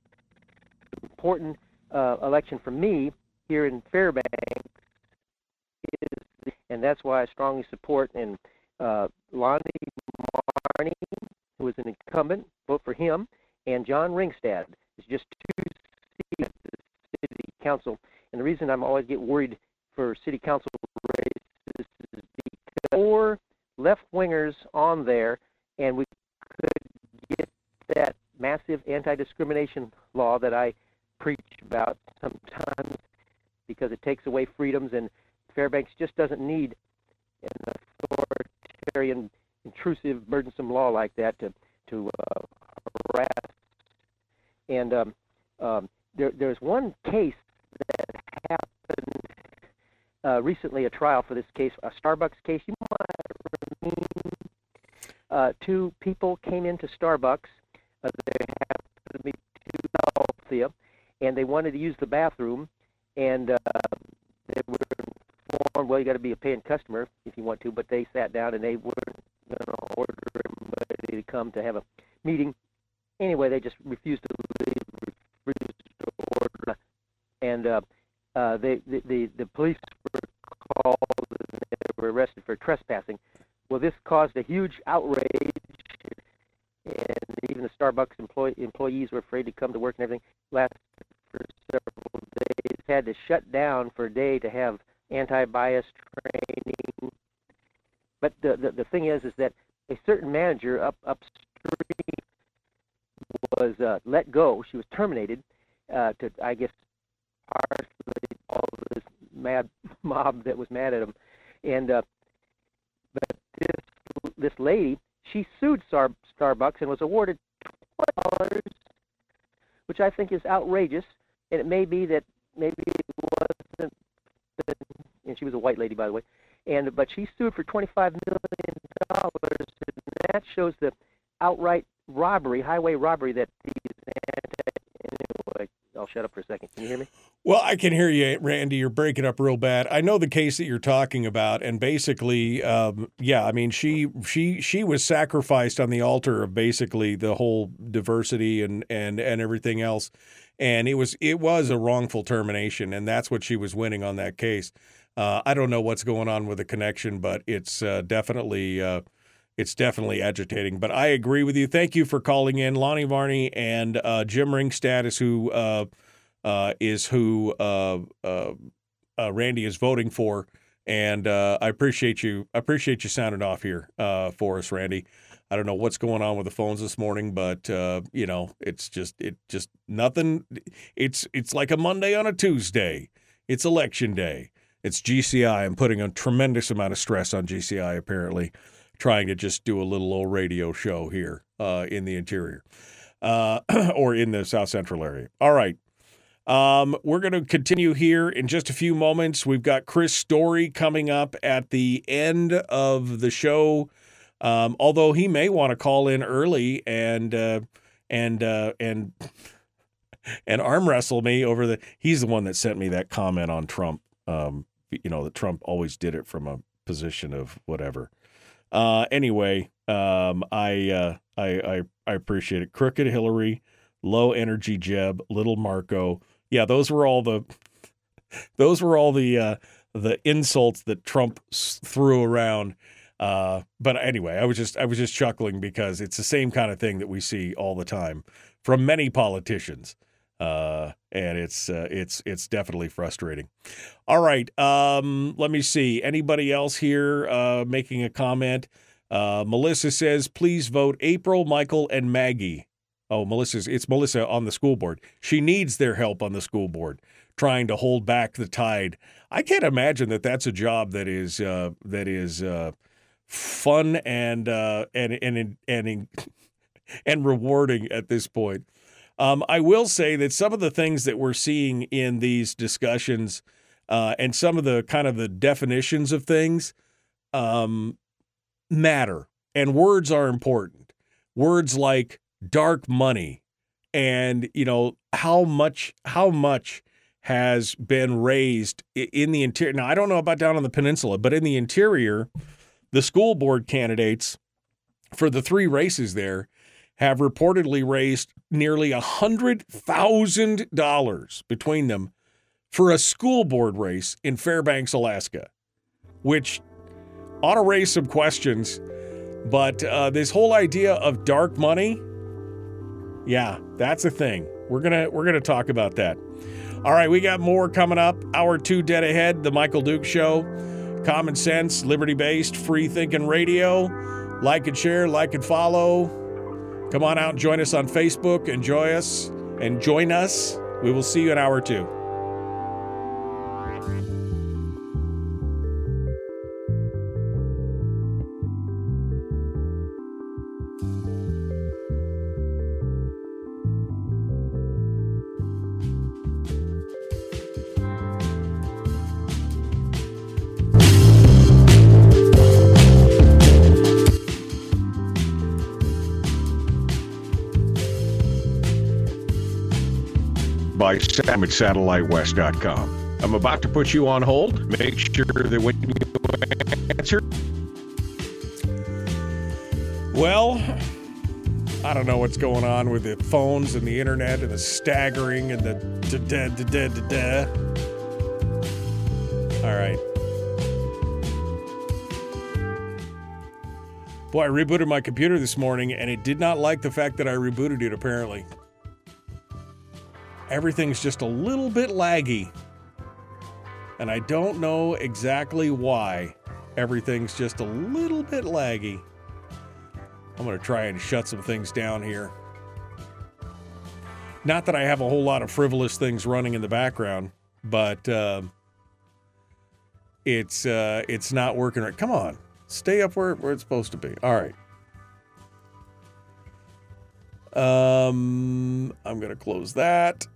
important uh, election for me here in Fairbanks is, and that's why I strongly support and uh, Lonnie Marney, who is an incumbent, vote for him, and John Ringstad is just two seats at the city council. And the reason I'm always get worried for city council races is because four left wingers on there, and we could get that massive anti-discrimination law that I preach about sometimes because it takes away freedoms, and Fairbanks just doesn't need intrusive, burdensome law like that to to uh, harass. And um, um, there, there's one case that happened uh, recently, a trial for this case, a Starbucks case. You might remember uh, two people came into Starbucks. Uh, they happened to be two Philadelphia, and they wanted to use the bathroom, and uh, they were informed, well, you got to be a paying customer if you want to, but they sat down and they weren't going to order everybody to come to have a meeting. Anyway, they just refused to leave, refused to order, and uh, uh, they, the, the the police were called and they were arrested for trespassing. Well, this caused a huge outrage, and even the Starbucks employee, employees were afraid to come to work and everything. Lasted for several days. Had to shut down for a day to have anti-bias training. But the, the the thing is, is that a certain manager up upstream was uh, let go. She was terminated uh, to, I guess, partially all this mad (laughs) mob that was mad at him. And uh, but this this lady, she sued Star, Starbucks and was awarded twenty dollars, which I think is outrageous. And it may be that maybe it wasn't, and she was a white lady, by the way. And but she sued for twenty-five million dollars, and that shows the outright robbery, highway robbery that these. Anyway, I'll shut up for a second. Can you hear me? Well, I can hear you, Randy. You're breaking up real bad. I know the case that you're talking about, and basically, um, yeah, I mean, she she she was sacrificed on the altar of basically the whole diversity and and and everything else, and it was it was a wrongful termination, and that's what she was winning on that case. Uh, I don't know what's going on with the connection, but it's uh, definitely. Uh, it's definitely agitating. But I agree with you. Thank you for calling in, Lonnie Varney and uh, Jim Ringstad is who uh, uh, is who uh, uh, uh, Randy is voting for, and I appreciate you. I appreciate you sounding off here for us, Randy. I don't know what's going on with the phones this morning, but you know, it's just it just nothing. It's it's like a Monday on a Tuesday. It's election day. It's GCI. I'm putting a tremendous amount of stress on GCI. Apparently, trying to just do a little old radio show here uh, in the interior uh, (clears throat) or in the South Central area. All right. Um, we're going to continue here in just a few moments. We've got Chris Story coming up at the end of the show. Um, although he may want to call in early and uh, and uh, and (laughs) and arm wrestle me over the. He's the one that sent me that comment on Trump. Um, you know that Trump always did it from a position of whatever. Uh, anyway, um, I, uh, I I I appreciate it. Crooked Hillary, low energy Jeb, little Marco. Yeah, those were all the (laughs) those were all the uh, the insults that Trump threw around. Uh, but anyway, I was just I was just chuckling because it's the same kind of thing that we see all the time from many politicians, uh, and it's uh, it's it's definitely frustrating. All right, um, let me see. Anybody else here uh, making a comment? Uh, Melissa says, "Please vote April, Michael, and Maggie." Oh, Melissa's it's Melissa on the school board. She needs their help on the school board, trying to hold back the tide. I can't imagine that that's a job that is uh, that is uh, fun and uh, and and and and (laughs) rewarding at this point. Um, I will say that some of the things that we're seeing in these discussions uh, and some of the kind of the definitions of things um, matter, and words are important. Words like dark money, and you know how much how much has been raised in the interior. Now I don't know about down on the peninsula, but in the interior, the school board candidates for the three races there have reportedly raised nearly a hundred thousand dollars between them for a school board race in Fairbanks, Alaska, which ought to raise some questions. But uh, this whole idea of dark money, yeah, that's a thing. We're gonna we're gonna talk about that. All right, we got more coming up. Hour two dead ahead. The Michael Duke Show, common sense, liberty based, free thinking radio. Like and share, like and follow. Come on out and join us on Facebook. Enjoy us and join us. We will see you in hour two. Sam at SatelliteWest.com. I'm about to put you on hold. Make sure that when you answer. Well, I don't know what's going on with the phones and the internet and the staggering and the da da da da da. All right. Boy, I rebooted my computer this morning and it did not like the fact that I rebooted it, apparently everything's just a little bit laggy. And I don't know exactly why everything's just a little bit laggy. I'm going to try and shut some things down here. Not that I have a whole lot of frivolous things running in the background, but uh, it's uh, it's not working right. Come on, stay up where, where it's supposed to be. All right. Um, I'm going to close that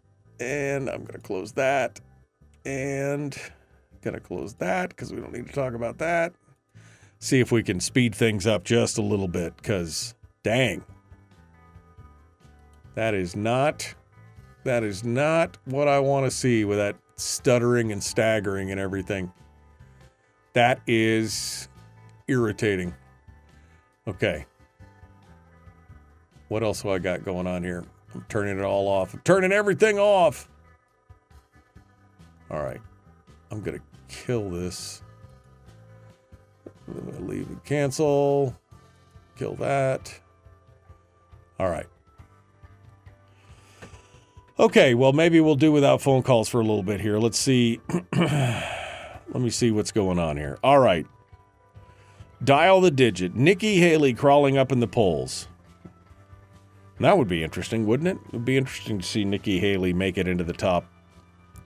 and I'm going to close that and going to close that because we don't need to talk about that. See if we can speed things up just a little bit because dang, that is not that is not what I want to see with that stuttering and staggering and everything. That is irritating. Okay. What else have I got going on here? I'm turning it all off. I'm turning everything off. All right. I'm going to kill this. I'm going to leave and cancel. Kill that. All right. Okay, well, maybe we'll do without phone calls for a little bit here. Let's see. (clears throat) Let me see what's going on here. All right. Dial the digit. Nikki Haley crawling up in the polls. That would be interesting, wouldn't it? It would be interesting to see Nikki Haley make it into the top,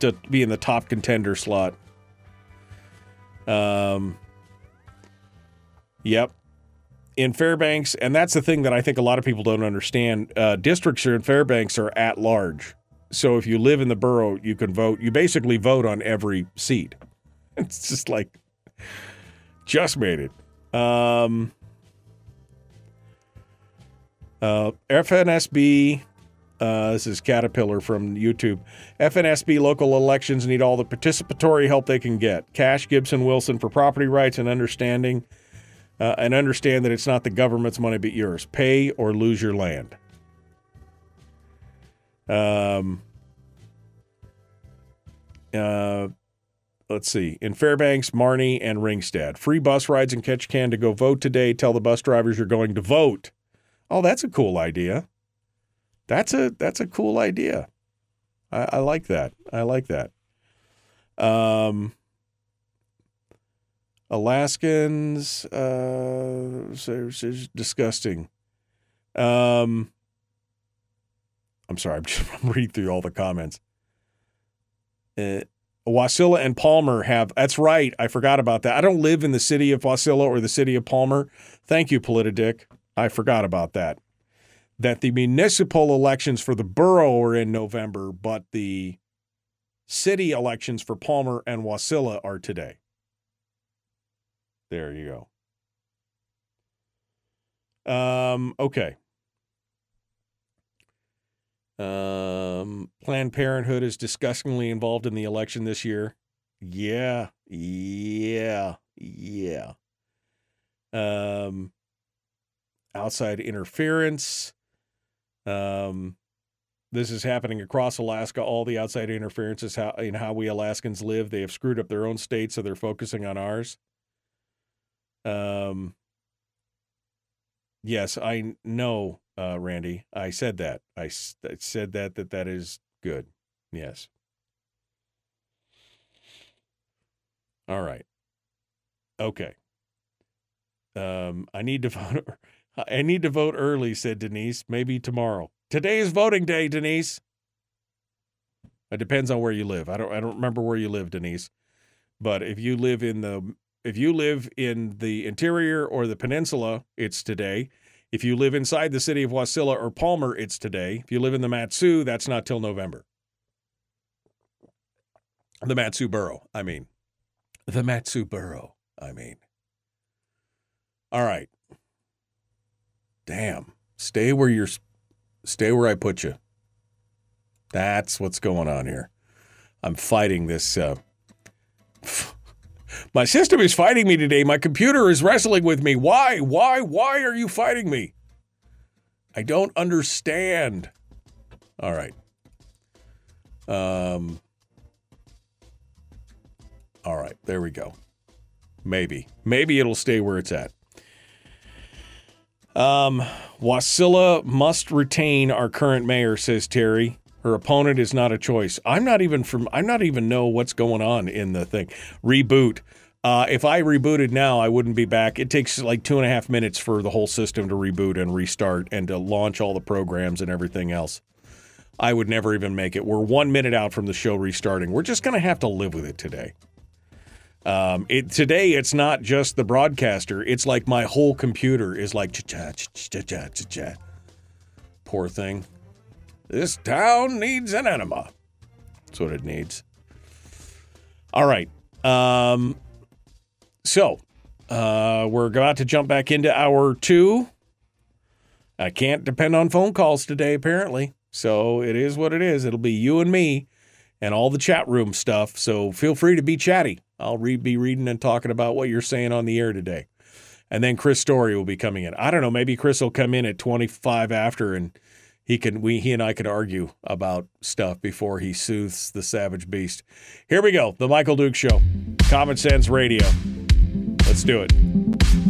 to be in the top contender slot. Um, yep. In Fairbanks, and that's the thing that I think a lot of people don't understand. Uh, districts here in Fairbanks are at large. So if you live in the borough, you can vote. You basically vote on every seat. (laughs) It's just like, just made it. Um, uh, FNSB, uh, this is Caterpillar from YouTube. FNSB local elections need all the participatory help they can get. Cash Gibson Wilson for property rights and understanding, uh, and understand that it's not the government's money but yours. Pay or lose your land. Um, uh, let's see. In Fairbanks, Marney, and Ringstad. Free bus rides in Ketchikan to go vote today. Tell the bus drivers you're going to vote. Oh, that's a cool idea. That's a that's a cool idea. I, I like that. I like that. Um, Alaskans, uh, so, so disgusting. Um, I'm sorry, I'm (laughs) just I'm reading through all the comments. Uh, Wasilla and Palmer have. That's right. I forgot about that. I don't live in the city of Wasilla or the city of Palmer. Thank you, Politidick. I forgot about that. That the municipal elections for the borough are in November, but the city elections for Palmer and Wasilla are today. There you go. Um, okay. Um, Planned Parenthood is disgustingly involved in the election this year. Yeah, yeah, yeah. Um, outside interference. Um, this is happening across Alaska. All the outside interference is how in how we Alaskans live. They have screwed up their own state, so they're focusing on ours. Um, yes, I know uh, Randy. I said that. I, I said that that that is good. Yes. All right. Okay. Um, I need to (laughs) vote. I need to vote early," said Denise. "Maybe tomorrow. Today is voting day, Denise." It depends on where you live. I don't. I don't remember where you live, Denise. But if you live in the if you live in the interior or the peninsula, it's today. If you live inside the city of Wasilla or Palmer, it's today. If you live in the Mat-Su, that's not till November. The Mat-Su borough, I mean. The Mat-Su borough, I mean. All right. Damn. Stay where you're stay where I put you. That's what's going on here. I'm fighting this uh (laughs) My system is fighting me today. My computer is wrestling with me. Why? Why? Why are you fighting me? I don't understand. All right. Um All right, there we go. Maybe. Maybe it'll stay where it's at. Um, Wasilla must retain our current mayor, says Terry. Her opponent is not a choice. I'm not even from. I'm not even know what's going on in the thing. Reboot. Uh, if I rebooted now, I wouldn't be back. It takes like two and a half minutes for the whole system to reboot and restart and to launch all the programs and everything else. I would never even make it. We're one minute out from the show restarting. We're just going to have to live with it today. Um, it today it's not just the broadcaster. It's like my whole computer is like cha cha cha cha cha cha. Poor thing. This town needs an enema. That's what it needs. All right. Um, so uh, we're about to jump back into hour two. I can't depend on phone calls today, apparently. So it is what it is. It'll be you and me and all the chat room stuff. So feel free to be chatty. I'll re- be reading and talking about what you're saying on the air today. And then Chris Story will be coming in. I don't know. Maybe Chris will come in at 25 after and he can we he and I could argue about stuff before he soothes the savage beast. Here we go. The Michael Duke Show. Common Sense Radio. Let's do it.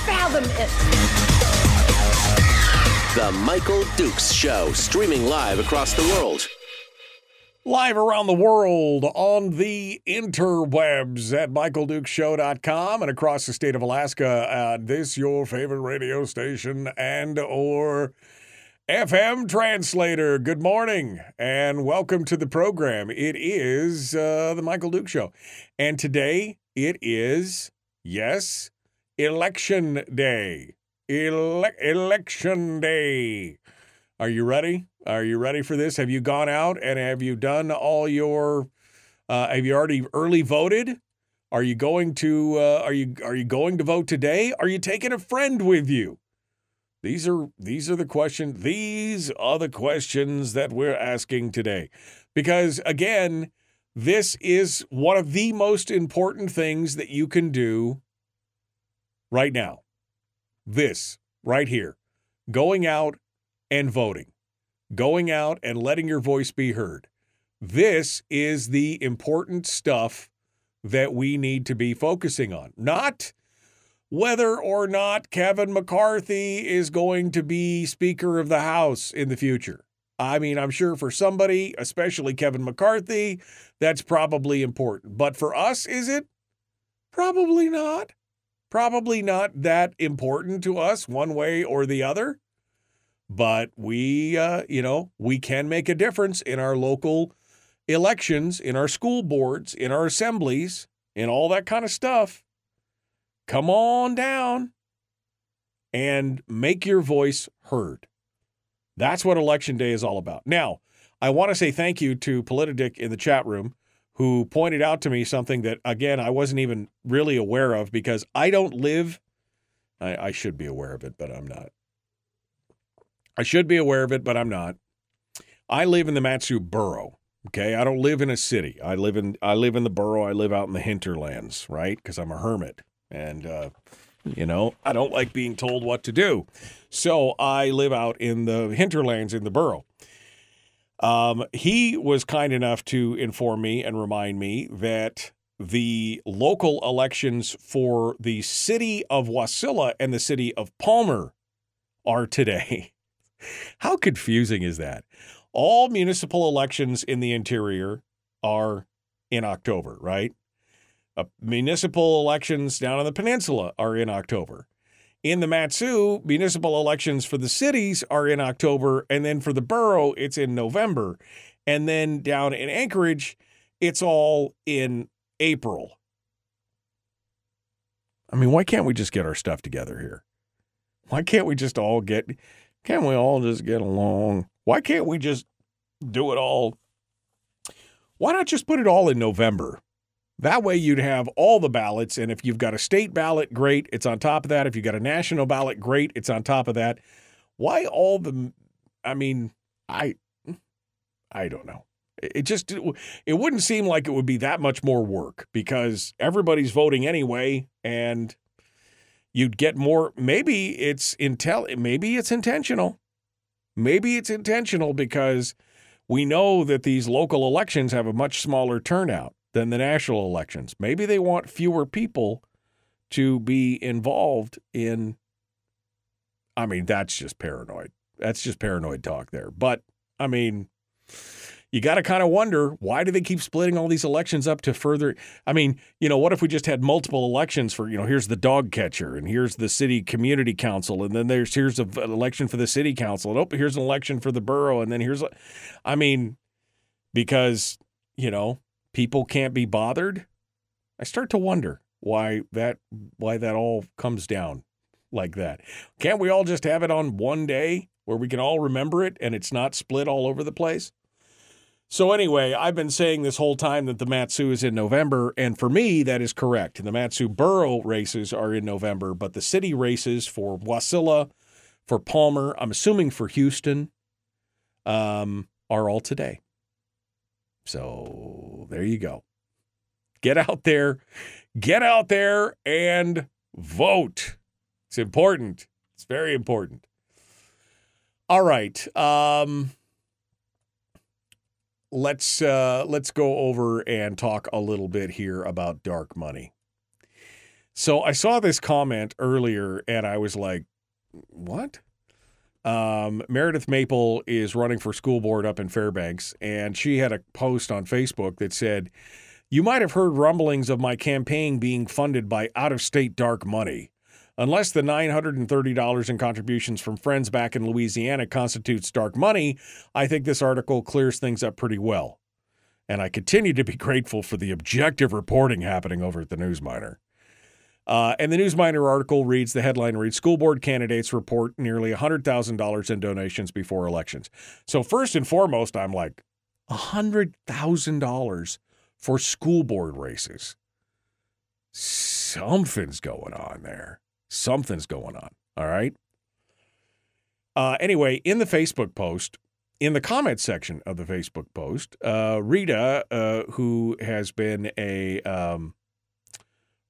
fathom it. The Michael Dukes Show, streaming live across the world. Live around the world on the interwebs at michaeldukeshow.com and across the state of Alaska at this your favorite radio station and or FM translator. Good morning and welcome to the program. It is uh, the Michael Duke Show. And today it is, yes, election day. Ele- election day. Are you ready? Are you ready for this? Have you gone out and have you done all your? Uh, have you already early voted? Are you going to? Uh, are you are you going to vote today? Are you taking a friend with you? These are these are the questions. These are the questions that we're asking today, because again, this is one of the most important things that you can do right now this right here going out and voting, going out and letting your voice be heard. This is the important stuff that we need to be focusing on, not whether or not Kevin McCarthy is going to be Speaker of the House in the future. I mean, I'm sure for somebody, especially Kevin McCarthy, that's probably important. But for us, is it? Probably not probably not that important to us one way or the other but we uh, you know we can make a difference in our local elections in our school boards in our assemblies in all that kind of stuff. Come on down and make your voice heard. That's what election day is all about. Now i want to say thank you to politidic in the chat room who pointed out to me something that, again, I wasn't even really aware of because I don't live. I, I should be aware of it, but I'm not. I should be aware of it, but I'm not. I live in the Mat-Su borough. Okay, I don't live in a city. I live in I live in the borough. I live out in the hinterlands, right? Because I'm a hermit, and uh, you know I don't like being told what to do. So I live out in the hinterlands in the borough. Um, he was kind enough to inform me and remind me that the local elections for the city of Wasilla and the city of Palmer are today. (laughs) How confusing is that? All municipal elections in the interior are in October, right? Uh, municipal elections down on the peninsula are in October. In the Mat-Su, municipal elections for the cities are in October, and then for the borough, it's in November. And then down in Anchorage, it's all in April. I mean, why can't we just get our stuff together here? Why can't we just all get, can't we all just get along? Why can't we just do it all? Why not just put it all in November? That way you'd have all the ballots. And if you've got a state ballot, great, it's on top of that. If you've got a national ballot, great, it's on top of that. Why all the, I mean, I, I don't know. It just, it wouldn't seem like it would be that much more work because everybody's voting anyway. And you'd get more, maybe it's intel, maybe it's intentional. Maybe it's intentional because we know that these local elections have a much smaller turnout than the national elections. Maybe they want fewer people to be involved in. I mean, that's just paranoid. That's just paranoid talk there. But I mean, you got to kind of wonder why do they keep splitting all these elections up to further? I mean, you know, what if we just had multiple elections for, you know, here's the dog catcher and here's the city community council and then there's here's an election for the city council and oh, here's an election for the borough and then here's, i mean, because you know people can't be bothered. I start to wonder why that why that all comes down like that. Can't we all just have it on one day where we can all remember it and it's not split all over the place? So anyway, I've been saying this whole time that the Matsu is in November, and for me, that is correct. The Matsu Borough races are in November, but the city races for Wasilla, for Palmer, I'm assuming for Houston, um, are all today. So there you go. Get out there, get out there and vote. It's important. It's very important. All right. Um, let's uh, let's go over and talk a little bit here about dark money. So I saw this comment earlier, and I was like, "What?" Um, Meredith Maple is running for school board up in Fairbanks, and she had a post on Facebook that said, "You might have heard rumblings of my campaign being funded by out-of-state dark money." Unless the $930 in contributions from friends back in Louisiana constitutes dark money, I think this article clears things up pretty well. And I continue to be grateful for the objective reporting happening over at the News-Miner. Uh, and the News-Miner article reads the headline reads School board candidates report nearly $100,000 in donations before elections. So, first and foremost, I'm like, $100,000 for school board races. Something's going on there something's going on. All right. Uh, anyway, in the Facebook post, in the comment section of the Facebook post, uh, Rita, uh, who has been a um,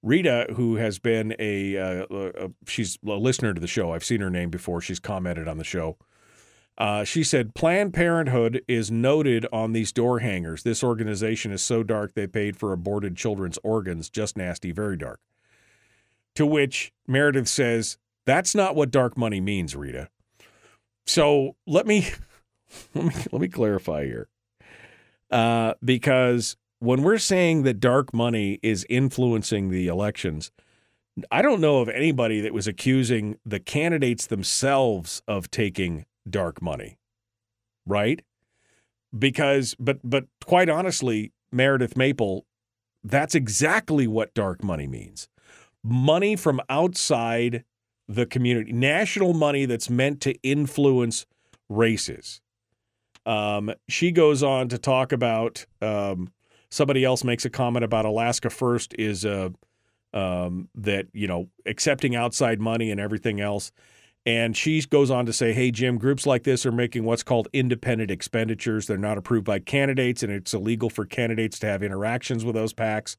Rita, who has been a, uh, she's a listener to the show. I've seen her name before. She's commented on the show. Uh, she said, Planned Parenthood is noted on these door hangers. This organization is so dark they paid for aborted children's organs. Just nasty, very dark. To which Meredith says, That's not what dark money means, Rita. So let me (laughs) let me let me clarify here. Uh, because when we're saying that dark money is influencing the elections, I don't know of anybody that was accusing the candidates themselves of taking dark money. Right? Because but but quite honestly, Meredith Maple, that's exactly what dark money means money from outside the community, national money that's meant to influence races. Um, she goes on to talk about um, somebody else makes a comment about Alaska First is uh, um, that you know accepting outside money and everything else. And she goes on to say, hey, Jim, groups like this are making what's called independent expenditures. They're not approved by candidates, and it's illegal for candidates to have interactions with those PACs.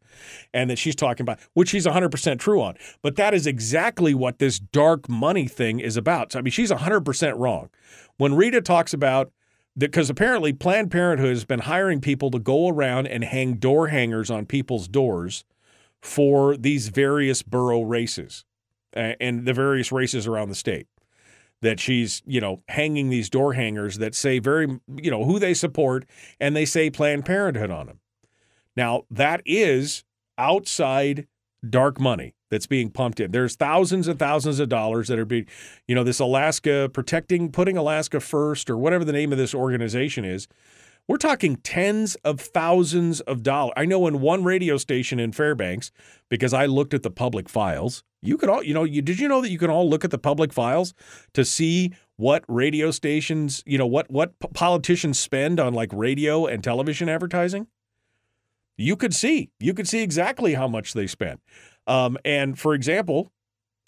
And that she's talking about, which she's 100% true on. But that is exactly what this dark money thing is about. So, I mean, she's 100% wrong. When Rita talks about, because apparently Planned Parenthood has been hiring people to go around and hang door hangers on people's doors for these various borough races and the various races around the state that she's, you know, hanging these door hangers that say very, you know, who they support and they say Planned Parenthood on them. Now, that is outside dark money that's being pumped in. There's thousands and thousands of dollars that are being, you know, this Alaska protecting, putting Alaska first or whatever the name of this organization is. We're talking tens of thousands of dollars. I know in one radio station in Fairbanks, because I looked at the public files, you could all, you know, you did you know that you can all look at the public files to see what radio stations, you know, what what politicians spend on like radio and television advertising? You could see, you could see exactly how much they spent. Um, and for example,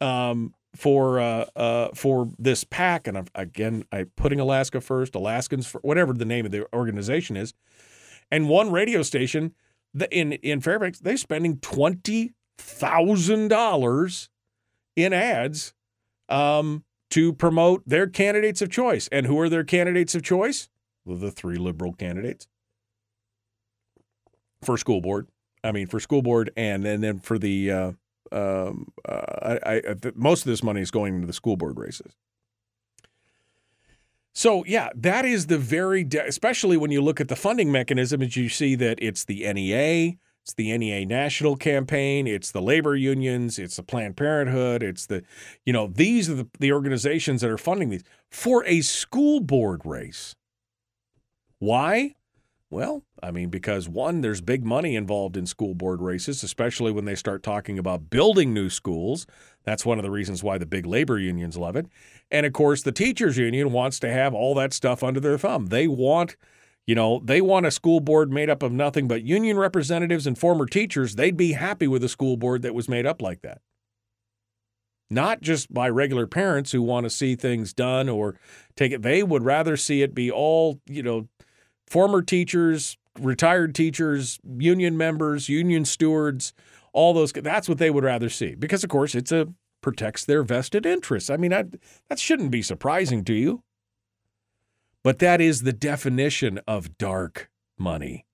um, for uh, uh, for this pack, and I'm, again, I putting Alaska first, Alaskans for whatever the name of the organization is, and one radio station in in Fairbanks, they're spending twenty thousand dollars in ads um, to promote their candidates of choice. And who are their candidates of choice? Well, the three liberal candidates for school board. I mean, for school board, and and then for the uh, um, uh, I, I, most of this money is going into the school board races. So yeah, that is the very de- especially when you look at the funding mechanism, as you see that it's the NEA, it's the NEA national campaign, it's the labor unions, it's the Planned Parenthood, it's the, you know, these are the, the organizations that are funding these for a school board race. Why? Well, I mean, because one, there's big money involved in school board races, especially when they start talking about building new schools. That's one of the reasons why the big labor unions love it. And of course, the teachers union wants to have all that stuff under their thumb. They want, you know, they want a school board made up of nothing but union representatives and former teachers. They'd be happy with a school board that was made up like that. Not just by regular parents who want to see things done or take it. They would rather see it be all, you know, former teachers, retired teachers, union members, union stewards, all those. That's what they would rather see because, of course, it's a protects their vested interests. I mean, that, that shouldn't be surprising to you. But that is the definition of dark money.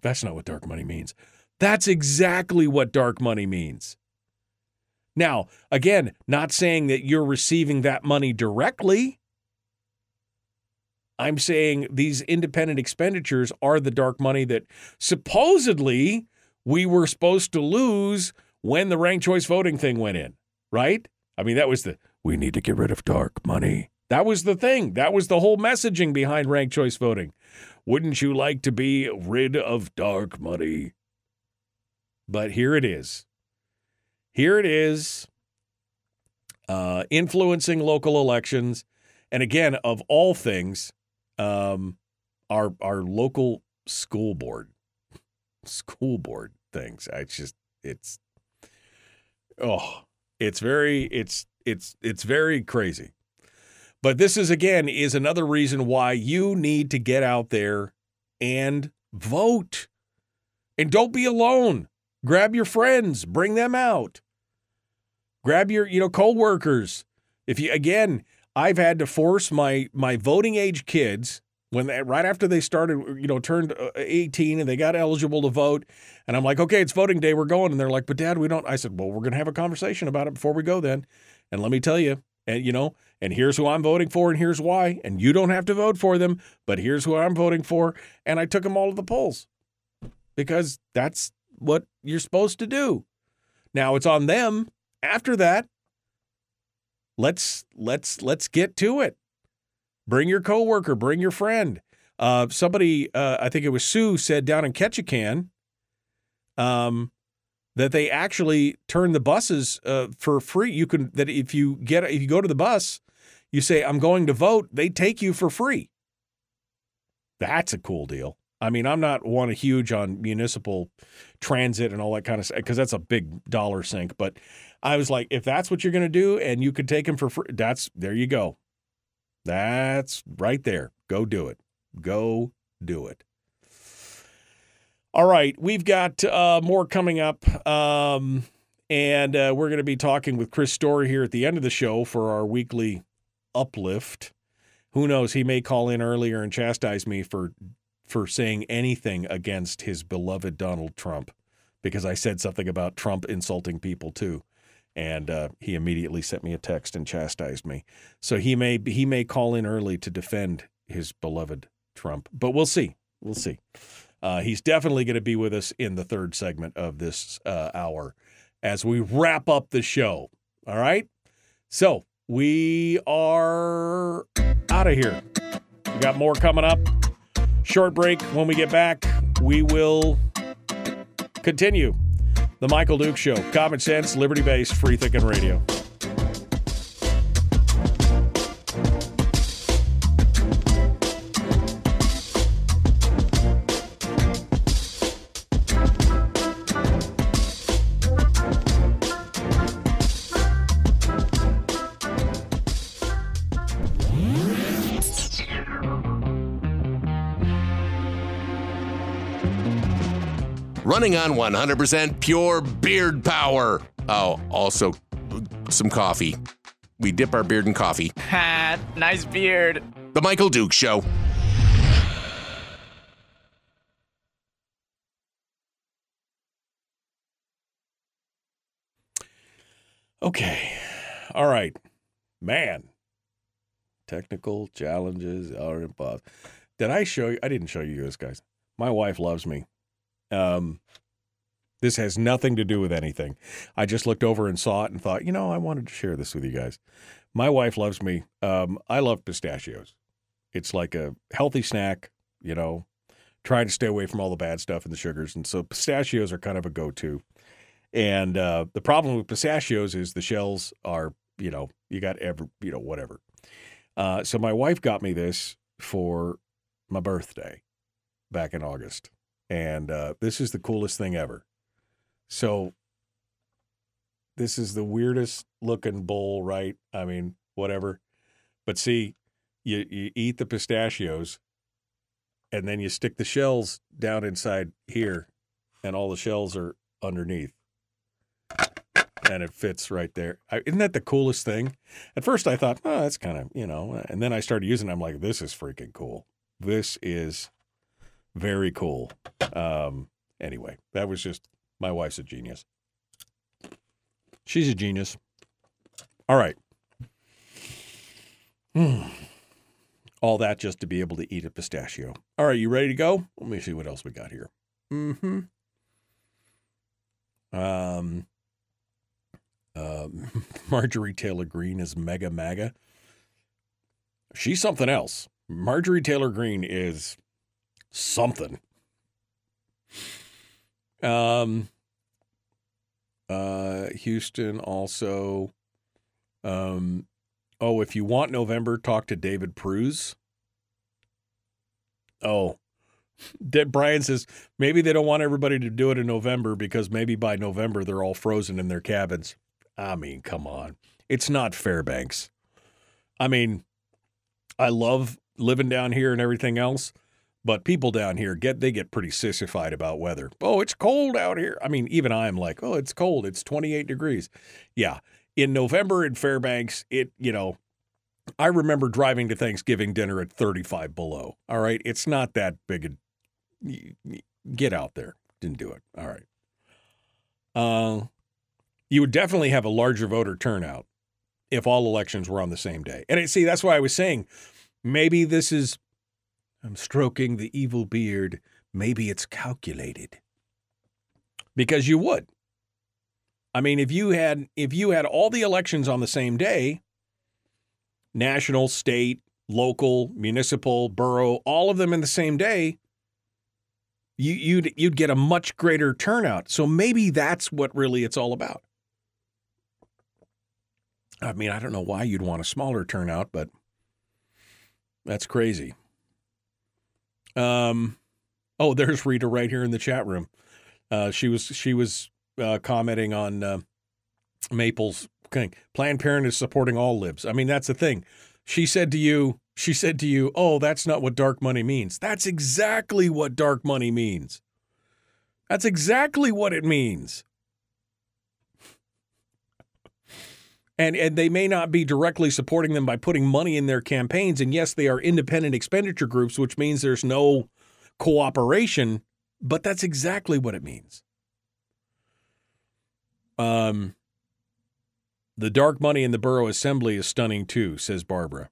That's not what dark money means. That's exactly what dark money means. Now, again, not saying that you're receiving that money directly. I'm saying these independent expenditures are the dark money that supposedly we were supposed to lose when the ranked choice voting thing went in, right? I mean, that was the we need to get rid of dark money. That was the thing. That was the whole messaging behind ranked choice voting. Wouldn't you like to be rid of dark money? But here it is. Here it is, uh, influencing local elections. And again, of all things, um, our our local school board, school board things. I just it's oh, it's very it's it's it's very crazy. But this is again is another reason why you need to get out there and vote. And don't be alone. Grab your friends, bring them out. Grab your, you know, co-workers. If you again, I've had to force my my voting age kids when they, right after they started, you know, turned uh, 18 and they got eligible to vote, and I'm like, okay, it's voting day, we're going, and they're like, but Dad, we don't. I said, well, we're gonna have a conversation about it before we go then, and let me tell you, and you know, and here's who I'm voting for, and here's why, and you don't have to vote for them, but here's who I'm voting for, and I took them all to the polls because that's what you're supposed to do. Now it's on them after that. Let's let's let's get to it. Bring your coworker, bring your friend. Uh, somebody, uh, I think it was Sue, said down in Ketchikan, um, that they actually turn the buses uh, for free. You can that if you get if you go to the bus, you say I'm going to vote, they take you for free. That's a cool deal. I mean, I'm not one huge on municipal transit and all that kind of stuff because that's a big dollar sink. But I was like, if that's what you're going to do and you could take them for free, that's there you go. That's right there. Go do it. Go do it. All right, we've got uh, more coming up. Um, and uh, we're going to be talking with Chris Story here at the end of the show for our weekly uplift. Who knows? He may call in earlier and chastise me for for saying anything against his beloved Donald Trump because I said something about Trump insulting people too. And uh, he immediately sent me a text and chastised me. So he may he may call in early to defend his beloved Trump, but we'll see. We'll see. Uh, he's definitely going to be with us in the third segment of this uh, hour as we wrap up the show. All right. So we are out of here. We got more coming up. Short break. When we get back, we will continue the Michael Duke Show. Common sense, liberty based, free thinking radio. Running on 100% pure beard power. Oh, also some coffee. We dip our beard in coffee. Ha, nice beard. The Michael Duke Show. Okay. All right. Man. Technical challenges are involved. Did I show you? I didn't show you this, guys. My wife loves me. Um, this has nothing to do with anything. I just looked over and saw it and thought, you know, I wanted to share this with you guys. My wife loves me. Um, I love pistachios. It's like a healthy snack, you know, trying to stay away from all the bad stuff and the sugars. And so pistachios are kind of a go to. And uh, the problem with pistachios is the shells are, you know, you got every, you know, whatever. Uh, so my wife got me this for my birthday back in August. And uh, this is the coolest thing ever. So this is the weirdest looking bowl, right? I mean, whatever. But see, you, you eat the pistachios and then you stick the shells down inside here, and all the shells are underneath. And it fits right there. I, isn't that the coolest thing? At first, I thought, oh, that's kind of, you know, and then I started using it. I'm like, this is freaking cool. This is very cool. Um, anyway, that was just my wife's a genius. She's a genius. All right. Hmm. All that just to be able to eat a pistachio. All right, you ready to go? Let me see what else we got here. Mm-hmm. Um, uh, (laughs) Marjorie Taylor Greene is mega maga. She's something else. Marjorie Taylor Greene is something. Um, uh, Houston also. Um, oh, if you want November, talk to David Pruhs. Oh, (laughs) Brian says maybe they don't want everybody to do it in November because maybe by November they're all frozen in their cabins. I mean, come on. It's not Fairbanks. I mean, I love living down here and everything else, but people down here get they get pretty sissified about weather. Oh, it's cold out here. I mean, even I'm like, oh, it's cold. It's 28 degrees. Yeah. In November in Fairbanks, it, you know, I remember driving to Thanksgiving dinner at 35 below. All right. It's not that big a get out there. Didn't do it. All right. Uh, you would definitely have a larger voter turnout if all elections were on the same day. And see, that's why I was saying maybe this is I'm stroking the evil beard. Maybe it's calculated. Because you would. I mean, if you had if you had all the elections on the same day, national, state, local, municipal, borough, all of them in the same day, you, you'd you'd get a much greater turnout. So maybe that's what really it's all about. I mean, I don't know why you'd want a smaller turnout, but that's crazy. Um, oh, there's Rita right here in the chat room. Uh, she was she was uh, commenting on uh, Maple's thing. Planned Parenthood is supporting all libs. I mean, that's the thing. She said to you, she said to you, "Oh, that's not what dark money means." That's exactly what dark money means. That's exactly what it means. And, and they may not be directly supporting them by putting money in their campaigns. And yes, they are independent expenditure groups, which means there's no cooperation, but that's exactly what it means. Um, the dark money in the borough assembly is stunning too, says Barbara.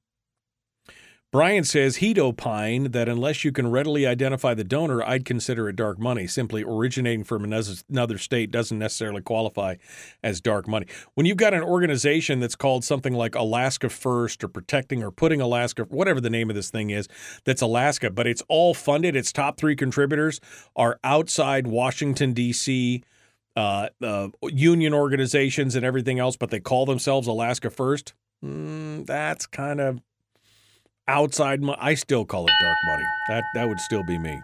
Brian says he'd opine that unless you can readily identify the donor, I'd consider it dark money. Simply originating from another state doesn't necessarily qualify as dark money. When you've got an organization that's called something like Alaska First or Protecting or Putting Alaska, whatever the name of this thing is, that's Alaska, but it's all funded, its top three contributors are outside Washington, D.C. Uh, uh, union organizations and everything else, but they call themselves Alaska First. Mm, that's kind of outside money. I still call it dark money. That that would still be me.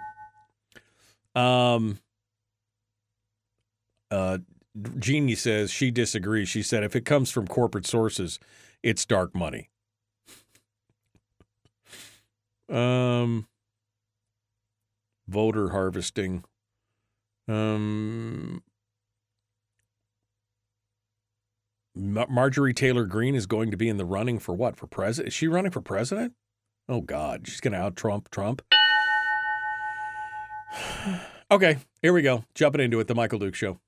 Um. Uh, Jeannie says she disagrees. She said if it comes from corporate sources, it's dark money. um. Voter harvesting. Um. Marjorie Taylor Greene is going to be in the running for what? For president? Is she running for president? Oh God, she's gonna out Trump Trump. (sighs) okay, here we go. Jumping into it, the Michael Duke Show.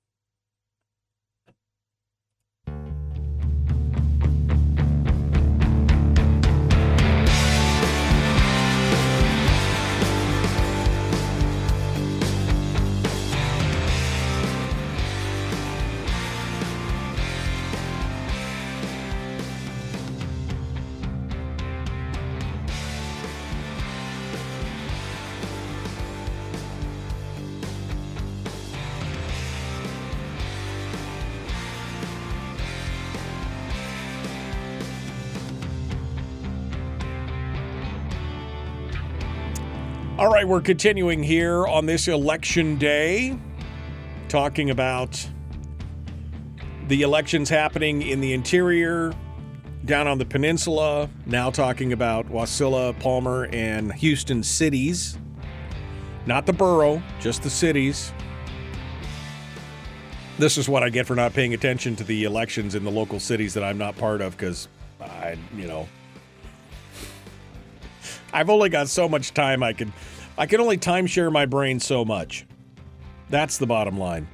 All right, we're continuing here on this election day, talking about the elections happening in the interior, down on the peninsula, now talking about Wasilla, Palmer, and Houston cities. Not the borough, just the cities. This is what I get for not paying attention to the elections in the local cities that I'm not part of because I, you know, I've only got so much time I can I can only timeshare my brain so much. That's the bottom line.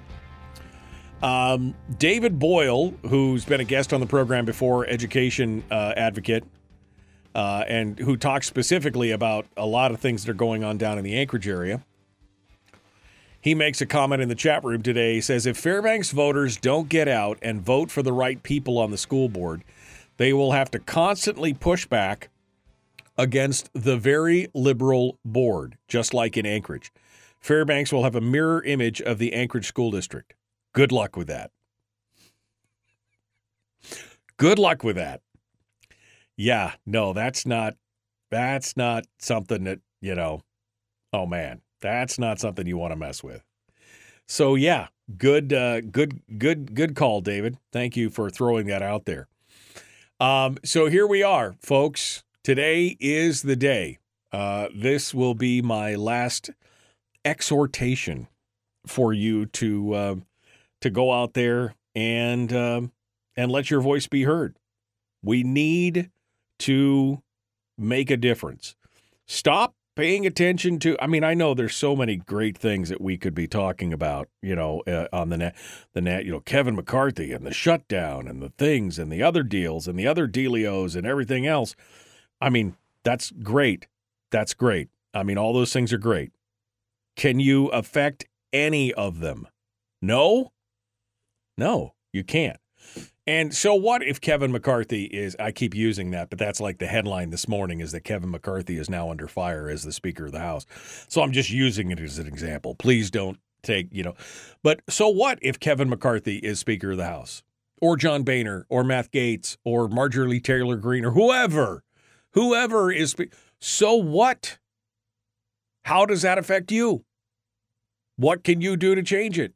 Um, David Boyle, who's been a guest on the program before, education uh, advocate, uh, and who talks specifically about a lot of things that are going on down in the Anchorage area. He makes a comment in the chat room today. He says, If Fairbanks voters don't get out and vote for the right people on the school board, they will have to constantly push back against the very liberal board, just like in Anchorage. Fairbanks will have a mirror image of the Anchorage School District. Good luck with that. Good luck with that. Yeah, no, that's not that's not something that, you know, oh man, that's not something you want to mess with. So yeah, good uh good good good call, David. Thank you for throwing that out there. Um so here we are, folks. Today is the day. Uh this will be my last exhortation for you to uh, to go out there and um, and let your voice be heard. We need to make a difference. Stop paying attention to. I mean, I know there's so many great things that we could be talking about. You know, uh, on the net, the net. You know, Kevin McCarthy and the shutdown and the things and the other deals and the other dealios and everything else. I mean, that's great. That's great. I mean, all those things are great. Can you affect any of them? No? No, you can't. And so what if Kevin McCarthy is I keep using that, but that's like the headline this morning is that Kevin McCarthy is now under fire as the speaker of the house. So I'm just using it as an example. Please don't take, you know. But so what if Kevin McCarthy is speaker of the house? Or John Boehner or Matt Gaetz or Marjorie Taylor Greene or whoever. Whoever is so what? How does that affect you? What can you do to change it?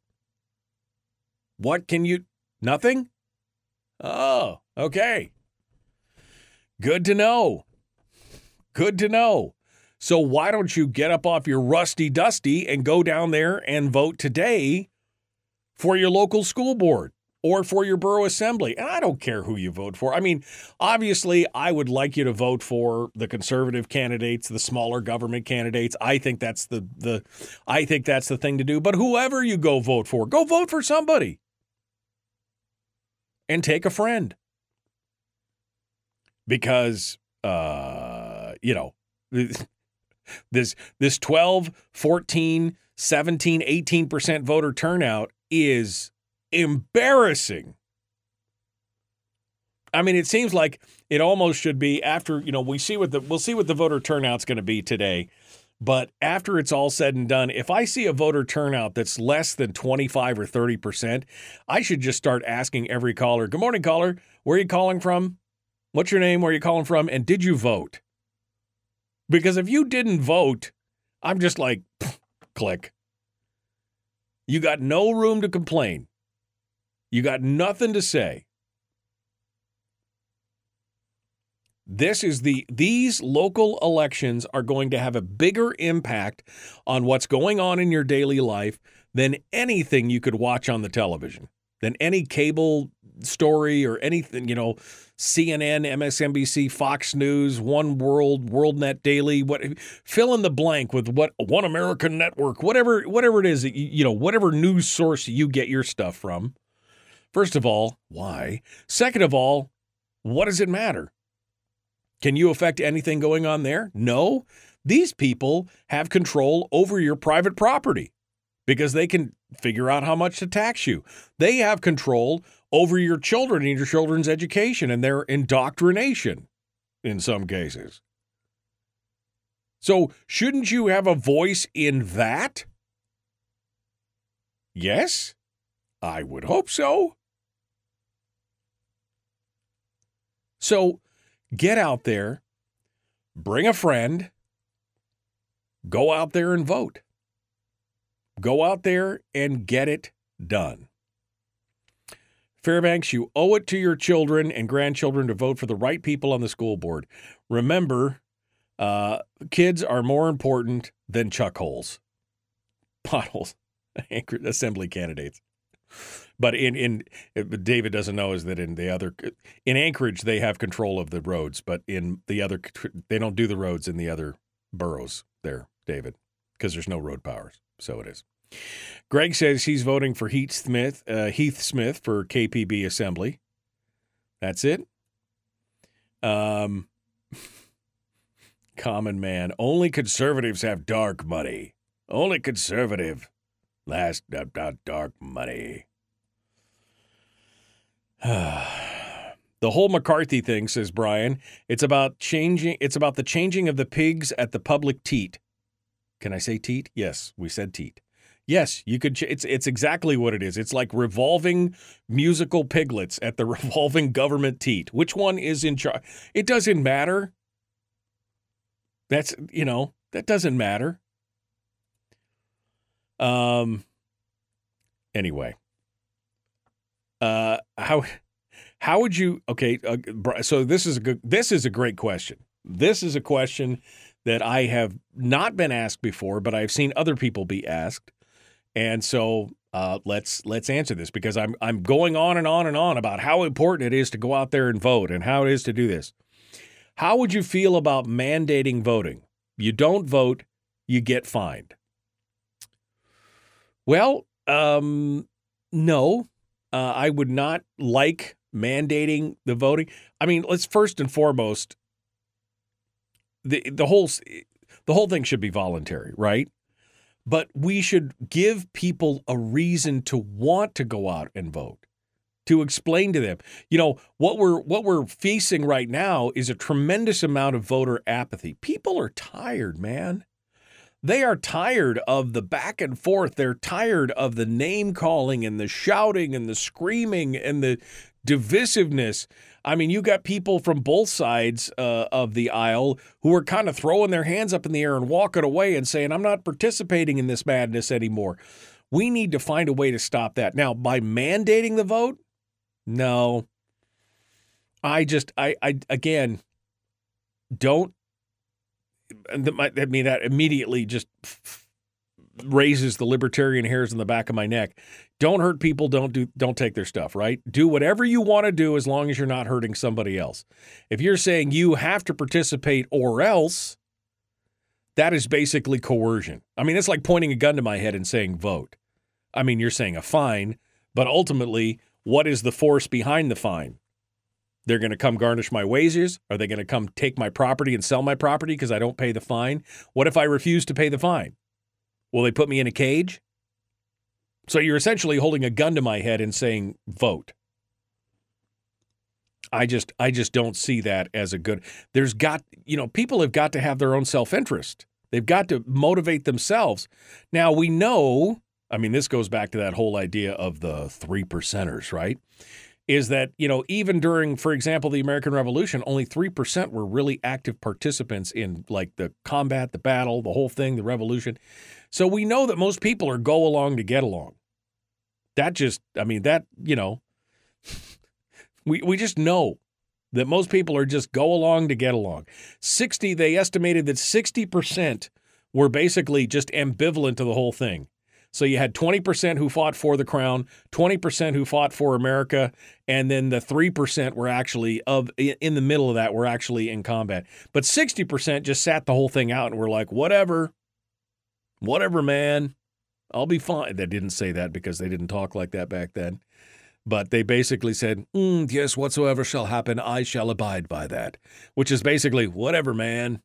What can you? Nothing? Oh, okay. Good to know. Good to know. So why don't you get up off your rusty dusty and go down there and vote today for your local school board or for your borough assembly? And I don't care who you vote for. I mean, obviously, I would like you to vote for the conservative candidates, the smaller government candidates. I think that's the the I think that's the thing to do. But whoever you go vote for, go vote for somebody and take a friend. Because uh, you know, (laughs) this this 12, 14, 17, 18% voter turnout is embarrassing. I mean, it seems like it almost should be after, you know, we see what the we'll see what the voter turnout's going to be today. But after it's all said and done, if I see a voter turnout that's less than 25 or 30%, I should just start asking every caller, Good morning, caller. Where are you calling from? What's your name? Where are you calling from? And did you vote? Because if you didn't vote, I'm just like, click. You got no room to complain. You got nothing to say. This is the these local elections are going to have a bigger impact on what's going on in your daily life than anything you could watch on the television, than any cable story or anything, you know, CNN, MSNBC, Fox News, One World, WorldNet Daily, what fill in the blank with what One American Network, whatever whatever it is, you know, whatever news source you get your stuff from. First of all, why? Second of all, what does it matter? Can you affect anything going on there? No. These people have control over your private property because they can figure out how much to tax you. They have control over your children and your children's education and their indoctrination in some cases. So, shouldn't you have a voice in that? Yes, I would hope so. So get out there, bring a friend, go out there and vote. Go out there and get it done. Fairbanks, you owe it to your children and grandchildren to vote for the right people on the school board. Remember, uh, kids are more important than chuck holes, (laughs) potholes, (laughs) assembly candidates. But in in David doesn't know is that in the other in Anchorage they have control of the roads, but in the other they don't do the roads in the other boroughs there, David, because there's no road powers. So it is. Greg says he's voting for Heath Smith, uh, Heath Smith for KPB Assembly. That's it. Um, (laughs) common man. Only conservatives have dark money. Only conservative. Last dark money. (sighs) the whole McCarthy thing, says Brian. It's about changing. It's about the changing of the pigs at the public teat. Can I say teat? Yes, we said teat. Yes, you could. It's it's exactly what it is. It's like revolving musical piglets at the (laughs) revolving government teat. Which one is in charge? It doesn't matter. That's you know that doesn't matter. Um. Anyway. Uh. How how would you? Okay. Uh, so this is a good. This is a great question. This is a question that I have not been asked before, but I've seen other people be asked. And so uh, let's let's answer this because I'm I'm going on and on and on about how important it is to go out there and vote and how it is to do this. How would you feel about mandating voting? You don't vote, you get fined. Well, um, no, uh, I would not like mandating the voting. I mean, let's first and foremost the the whole the whole thing should be voluntary, right? but we should give people a reason to want to go out and vote to explain to them you know what we're what we're facing right now is a tremendous amount of voter apathy people are tired man they are tired of the back and forth they're tired of the name calling and the shouting and the screaming and the divisiveness I mean, you got people from both sides uh, of the aisle who are kind of throwing their hands up in the air and walking away and saying, I'm not participating in this madness anymore. We need to find a way to stop that. Now, by mandating the vote, no. I just, I, I again, don't. I mean, that immediately just raises the libertarian hairs in the back of my neck. Don't hurt people, don't do don't take their stuff, right? Do whatever you want to do as long as you're not hurting somebody else. If you're saying you have to participate or else, that is basically coercion. I mean, it's like pointing a gun to my head and saying vote. I mean, you're saying a fine, but ultimately, what is the force behind the fine? They're going to come garnish my wages? Are they going to come take my property and sell my property because I don't pay the fine? What if I refuse to pay the fine? Will they put me in a cage? So you're essentially holding a gun to my head and saying vote. I just I just don't see that as a good. There's got you know people have got to have their own self-interest. They've got to motivate themselves. Now we know, I mean this goes back to that whole idea of the 3 percenters, right? Is that, you know, even during for example the American Revolution, only 3% were really active participants in like the combat, the battle, the whole thing, the revolution. So we know that most people are go along to get along. That just, I mean, that, you know, (laughs) we, we just know that most people are just go along to get along. 60, they estimated that 60% were basically just ambivalent to the whole thing. So you had 20% who fought for the crown, 20% who fought for America, and then the 3% were actually of in the middle of that were actually in combat. But 60% just sat the whole thing out and were like, whatever, whatever, man, I'll be fine. They didn't say that because they didn't talk like that back then. But they basically said, mm, yes, whatsoever shall happen, I shall abide by that, which is basically, whatever, man.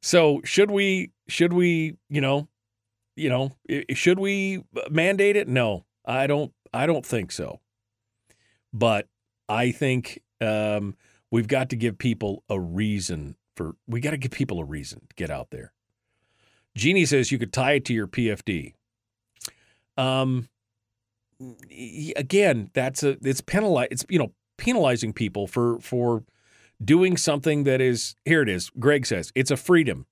So should we, should we, you know, you know, should we mandate it? No, I don't, I don't think so. But I think um, we've got to give people a reason for we got to give people a reason to get out there. Jeannie says you could tie it to your PFD. Um, again, that's a it's penalize it's you know penalizing people for for doing something that is here it is. Greg says it's a freedom.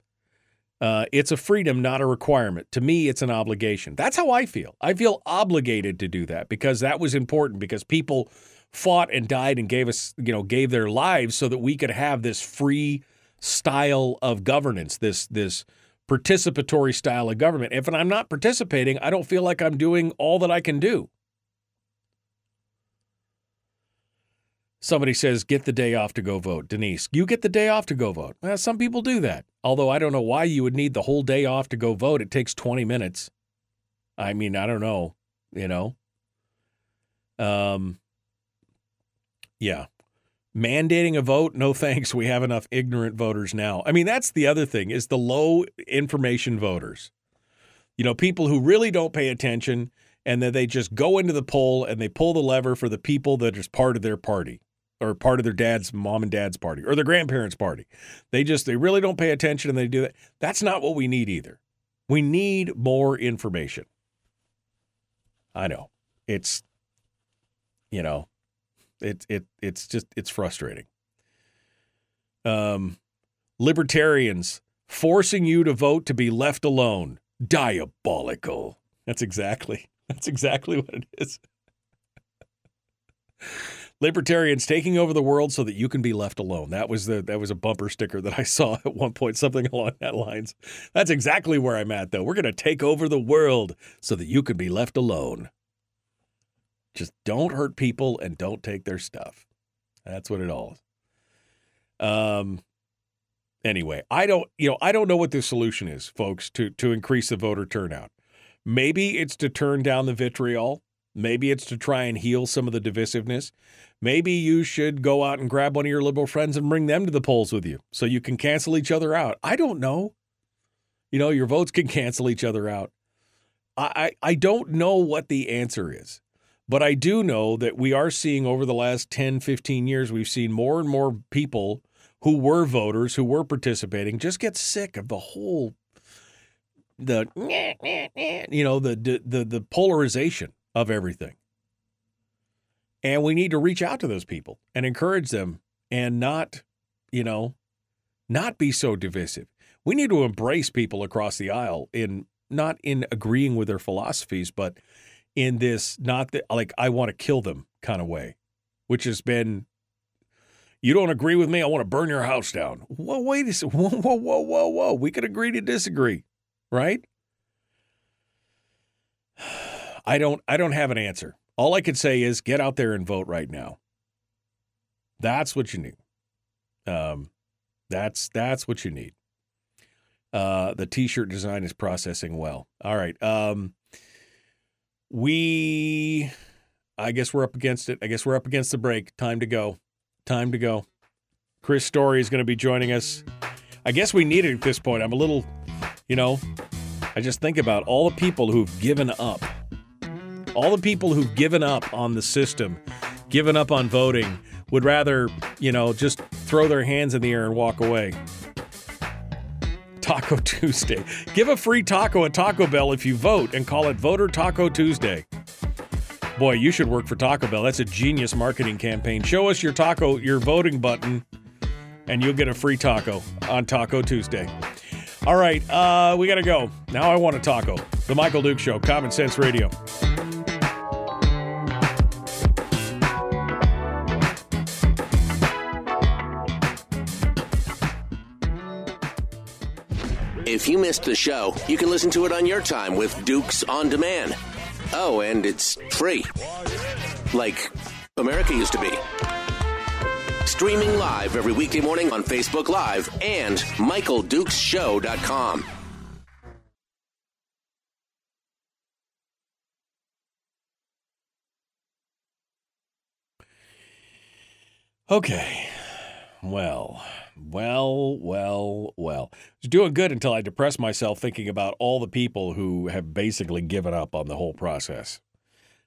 Uh, it's a freedom, not a requirement. To me, it's an obligation. That's how I feel. I feel obligated to do that because that was important because people fought and died and gave us, you know, gave their lives so that we could have this free style of governance, this this participatory style of government. If I'm not participating, I don't feel like I'm doing all that I can do. Somebody says, get the day off to go vote. Denise, you get the day off to go vote. Well, some people do that. Although I don't know why you would need the whole day off to go vote. It takes 20 minutes. I mean, I don't know, you know. Um yeah. Mandating a vote? No (laughs) thanks. We have enough ignorant voters now. I mean, that's the other thing is the low information voters. You know, people who really don't pay attention and then they just go into the poll and they pull the lever for the people that is part of their party or part of their dad's mom and dad's party or their grandparents' party. They just they really don't pay attention and they do that. That's not what we need either. We need more information. I know. It's you know, it it it's just it's frustrating. Um libertarians forcing you to vote to be left alone. Diabolical. That's exactly (laughs) that's exactly what it is. Libertarians taking over the world so that you can be left alone. That was the that was a bumper sticker that I saw (laughs) at one point, something along that lines. That's exactly where I'm at, though. We're gonna take over the world so that you can be left alone. Just don't hurt people and don't take their stuff. That's what it all is. Um anyway, I don't you know, I don't know what the solution is, folks, to to increase the voter turnout. Maybe it's to turn down the vitriol. Maybe it's to try and heal some of the divisiveness. Maybe you should go out and grab one of your liberal friends and bring them to the polls with you so you can cancel each other out. I don't know. You know, your votes can cancel each other out. I, I, I don't know what the answer is, but I do know that we are seeing over the last 10, 15 years, we've seen more and more people who were voters, who were participating, just get sick of the whole the you know the the the polarization of everything. And we need to reach out to those people and encourage them and not, you know, not be so divisive. We need to embrace people across the aisle in not in agreeing with their philosophies, but in this not that like I want to kill them kind of way, which has been you don't agree with me, I want to burn your house down. Whoa, wait a second. (laughs) Whoa, whoa, whoa, whoa. We could agree to disagree, right? I don't I don't have an answer. All I could say is get out there and vote right now. That's what you need. Um, that's that's what you need. Uh, the t-shirt design is processing well. All right. Um, we, I guess we're up against it. I guess we're up against the break. Time to go. Time to go. Chris Story is going to be joining us. I guess we need it at this point. I'm a little, you know, I just think about all the people who've given up all the people who've given up on the system, given up on voting, would rather, you know, just throw their hands in the air and walk away. Taco (laughs) Tuesday. Give a free taco at Taco Bell if you vote and call it Voter Taco Tuesday. Boy, you should work for Taco Bell. That's a genius marketing campaign. Show us your taco, your voting button, and you'll get a free taco on Taco Tuesday. All right, uh, we got to go. Now I want a taco. The Michael Duke Show, Common Sense Radio. If you missed the show, you can listen to it on your time with Dukes on Demand. Oh, and it's free. Like America used to be. Streaming live every weekday morning on Facebook Live and MichaelDukesShow.com. Okay. Well, well, well, well. It's doing good until I depress myself thinking about all the people who have basically given up on the whole process.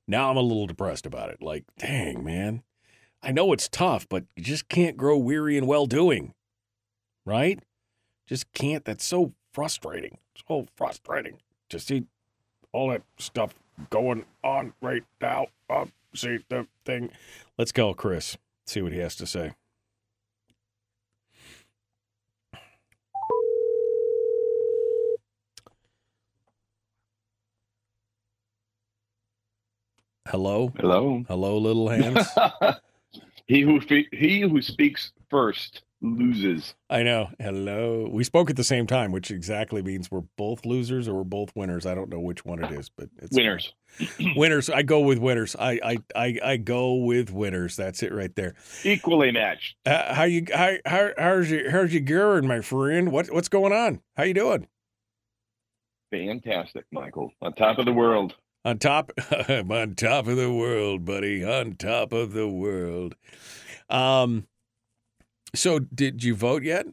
Now I'm a little depressed about it. Like, dang, man. I know it's tough, but you just can't grow weary in well doing. Right? Just can't. That's so frustrating. So frustrating to see all that stuff going on right now. Uh, see the thing. Let's go, Chris. See what he has to say. Hello, Hello. hello, little hands. (laughs) he who fe- he who speaks first loses. I know. Hello. We spoke at the same time, which exactly means we're both losers or we're both winners. I don't know which one it is, but it's Winners. (clears throat) winners. I go with winners. I I I, I go with winners. That's it right there. Equally matched. Uh, how you how, how how's your how's your going, my friend? What what's going on? How you doing? Fantastic, Michael. On top of the world. On top, (laughs) I'm on top of the world, buddy. On top of the world. Um. So, did you vote yet?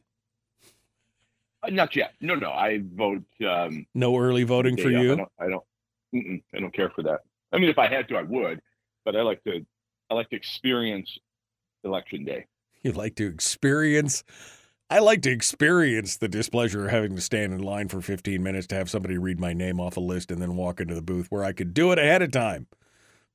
Uh, not yet. No, no. I vote. Um, No early voting for of. I you. don't. I don't. I don't care for that. I mean, if I had to, I would. But I like to. I like to experience election day. You like to experience. I like to experience the displeasure of having to stand in line for 15 minutes to have somebody read my name off a list and then walk into the booth where I could do it ahead of time.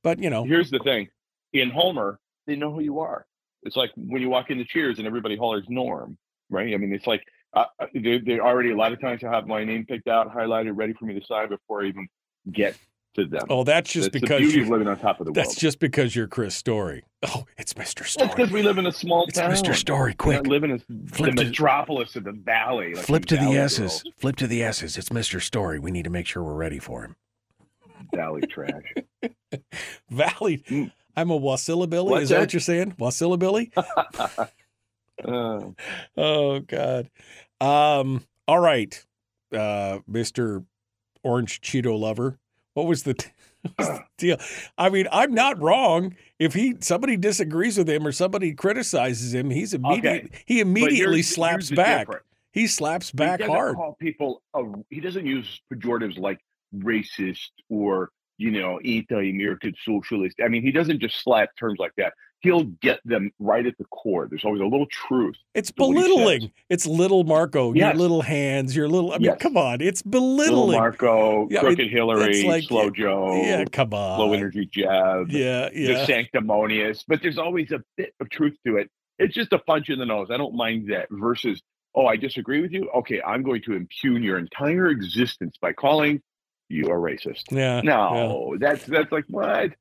But you know, Here's the thing: in Homer, they know who you are. It's like when you walk into Cheers and everybody hollers Norm, right? I mean, it's like uh, they, they already a lot of times I have my name picked out, highlighted, ready for me to sign before I even get to them. oh, that's just That's because the you of living on top of the world. That's just because you're Chris Story. Oh, it's Mr. Story. That's because we live in a small It's town. Mr. Story. Quick, don't live in a, Flip the to- metropolis of the valley. like flip to some the valley S's. girls. Flip to the S's. It's Mr. Story. We need to make sure we're ready for him. Valley trash. (laughs) Valley. Mm. I'm a Wasilla Billy. What's Is that that? what you're saying? Wasilla Billy? (laughs) Uh, (laughs) Oh God. Um. All right, uh, Mister Orange Cheeto Lover. What was the, (laughs) what was the deal? I mean, I'm not wrong. If he somebody disagrees with him or somebody criticizes him, he's immediate. He immediately here's- slaps here's back. He slaps back doesn't hard. Call people. A, he doesn't use pejoratives like racist or you know anti-American socialist. I mean, he doesn't just slap terms like that. He'll get them right at the core. There's always a little truth. It's to what he belittling. It's little Marco. Yes. Your little hands. Your little. I mean, Yes. come on. It's belittling. Little. Marco, Yeah, I mean, crooked Hillary, like- slow Joe, yeah, come on. low energy jab, Yeah, yeah. the yeah. sanctimonious. But there's always a bit of truth to it. It's just a punch in the nose. I don't mind that. Versus, oh, I disagree with you. Okay, I'm going to impugn your entire existence by calling you a racist. Yeah. yeah. No, that's that's like what?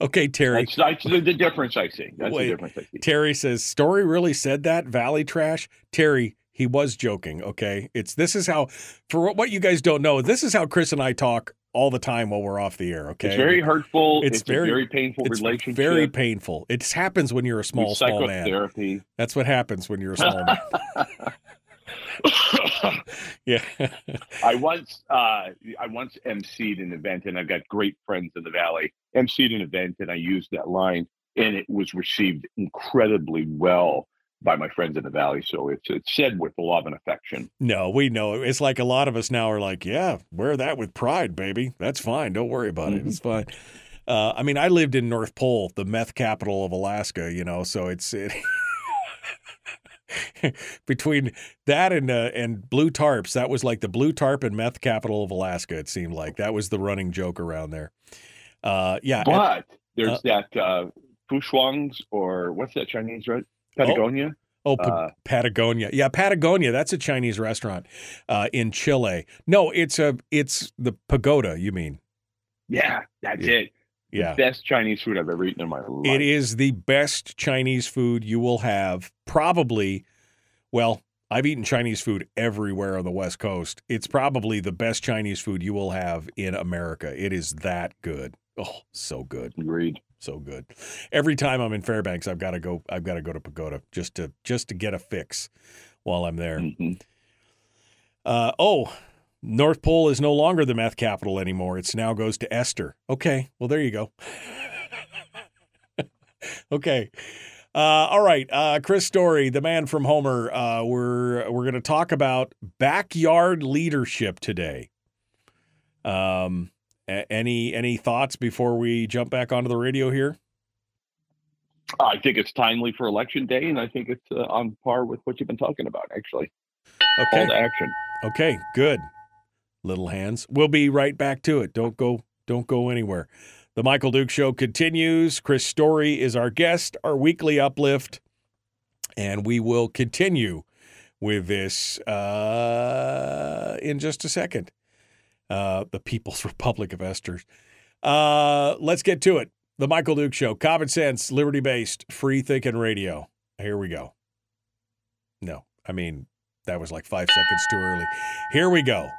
Okay, Terry. That's, that's the, the difference I see. That's Wait. the difference I see. Terry says, "Story really said that Valley trash." Terry, he was joking. Okay, it's this is how for what- you guys don't know. This is how Chris and I talk all the time while we're off the air. Okay, It's very hurtful. It's It's, very- very painful It's relationship. very painful. It happens when you're a small, small man. That's what happens when you're a small man. (laughs) (laughs) Yeah. I once uh, I once emceed an event, and I've got great friends in the valley. Emceed an event, and I used that line, and it was received incredibly well by my friends in the valley. So it's it's said with love and affection. no, we know. It's like a lot of us now are like, yeah, wear that with pride, baby. That's fine. Don't worry about it. It's fine. Uh, I mean, I lived in North Pole, the meth capital of Alaska. You know, so it's it. (laughs) (laughs) Between that and uh, and blue tarps, that was like the blue tarp and meth capital of Alaska. It seemed like that was the running joke around there. Uh, yeah, and- But there's uh, that uh, Fushuang's or what's that Chinese right? Patagonia. Oh, Pa- Uh, Patagonia. Yeah, Patagonia. That's a Chinese restaurant uh, in Chile. No, it's a it's the pagoda. You mean? Yeah, that's Yeah. it. The Yeah. best Chinese food I've ever eaten in my life. It is the best Chinese food you will have. Probably, well, I've eaten Chinese food everywhere on the West Coast. It's probably the best Chinese food you will have in America. It is that good. Oh, so good. Agreed. So good. Every time I'm in Fairbanks, I've got to go. I've got to go to Pagoda just to just to get a fix while I'm there. Mhm. Uh, oh, North Pole is no longer the meth capital anymore. It's now goes to Ester. Okay, well there you go. (laughs) okay. Uh, all right, uh, Chris Story, the man from Homer. Uh, we're we're going to talk about backyard leadership today. Um, a- any any thoughts before we jump back onto the radio here? I think it's timely for election day, and I think it's uh, on par with what you've been talking about. Actually, Okay. call to action. Okay, good. Little hands. We'll be right back to it. Don't go don't go anywhere. The Michael Duke show continues. Chris Story is our guest, our weekly uplift, and we will continue with this uh, in just a second. Uh, the People's (laughs) Republic of Ester. Uh, let's get to it. The Michael Duke Show, common sense, liberty based, free thinking radio. Here we go. No, I mean, that was like five seconds too early. Here we go.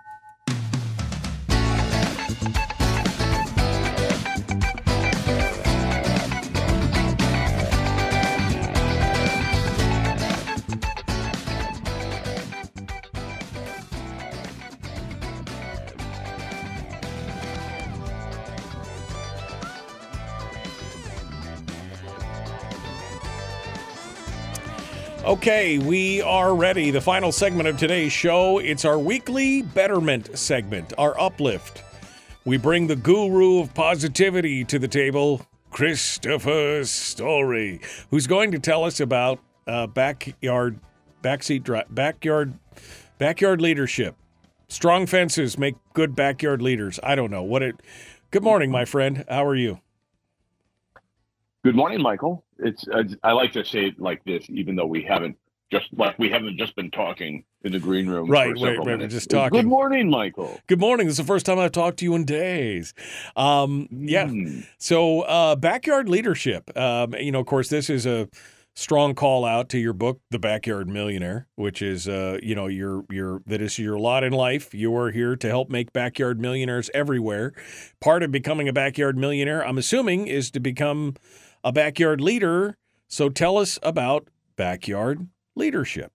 Okay, we are ready. The final segment of today's show. It's our weekly betterment segment, our uplift. We bring the guru of positivity to the table, Christopher Story, who's going to tell us about uh, backyard, backseat, dri- backyard, backyard leadership. Strong fences make good backyard leaders. I don't know what it. Good morning, my friend. How are you? Good morning, Michael. It's I like to say it like this, even though we haven't just like we haven't just been talking in the green room. Right, for right, several right. We're just talking. Good morning, Michael. Good morning. This is the first time I've talked to you in days. Um, yeah. Hmm. So, uh, backyard leadership. Um, you know, of course, this is a strong call out to your book, The Backyard Millionaire, which is, uh, you know, your your that is your lot in life. You are here to help make backyard millionaires everywhere. Part of becoming a backyard millionaire, I'm assuming, is to become a backyard leader. So, tell us about backyard leadership.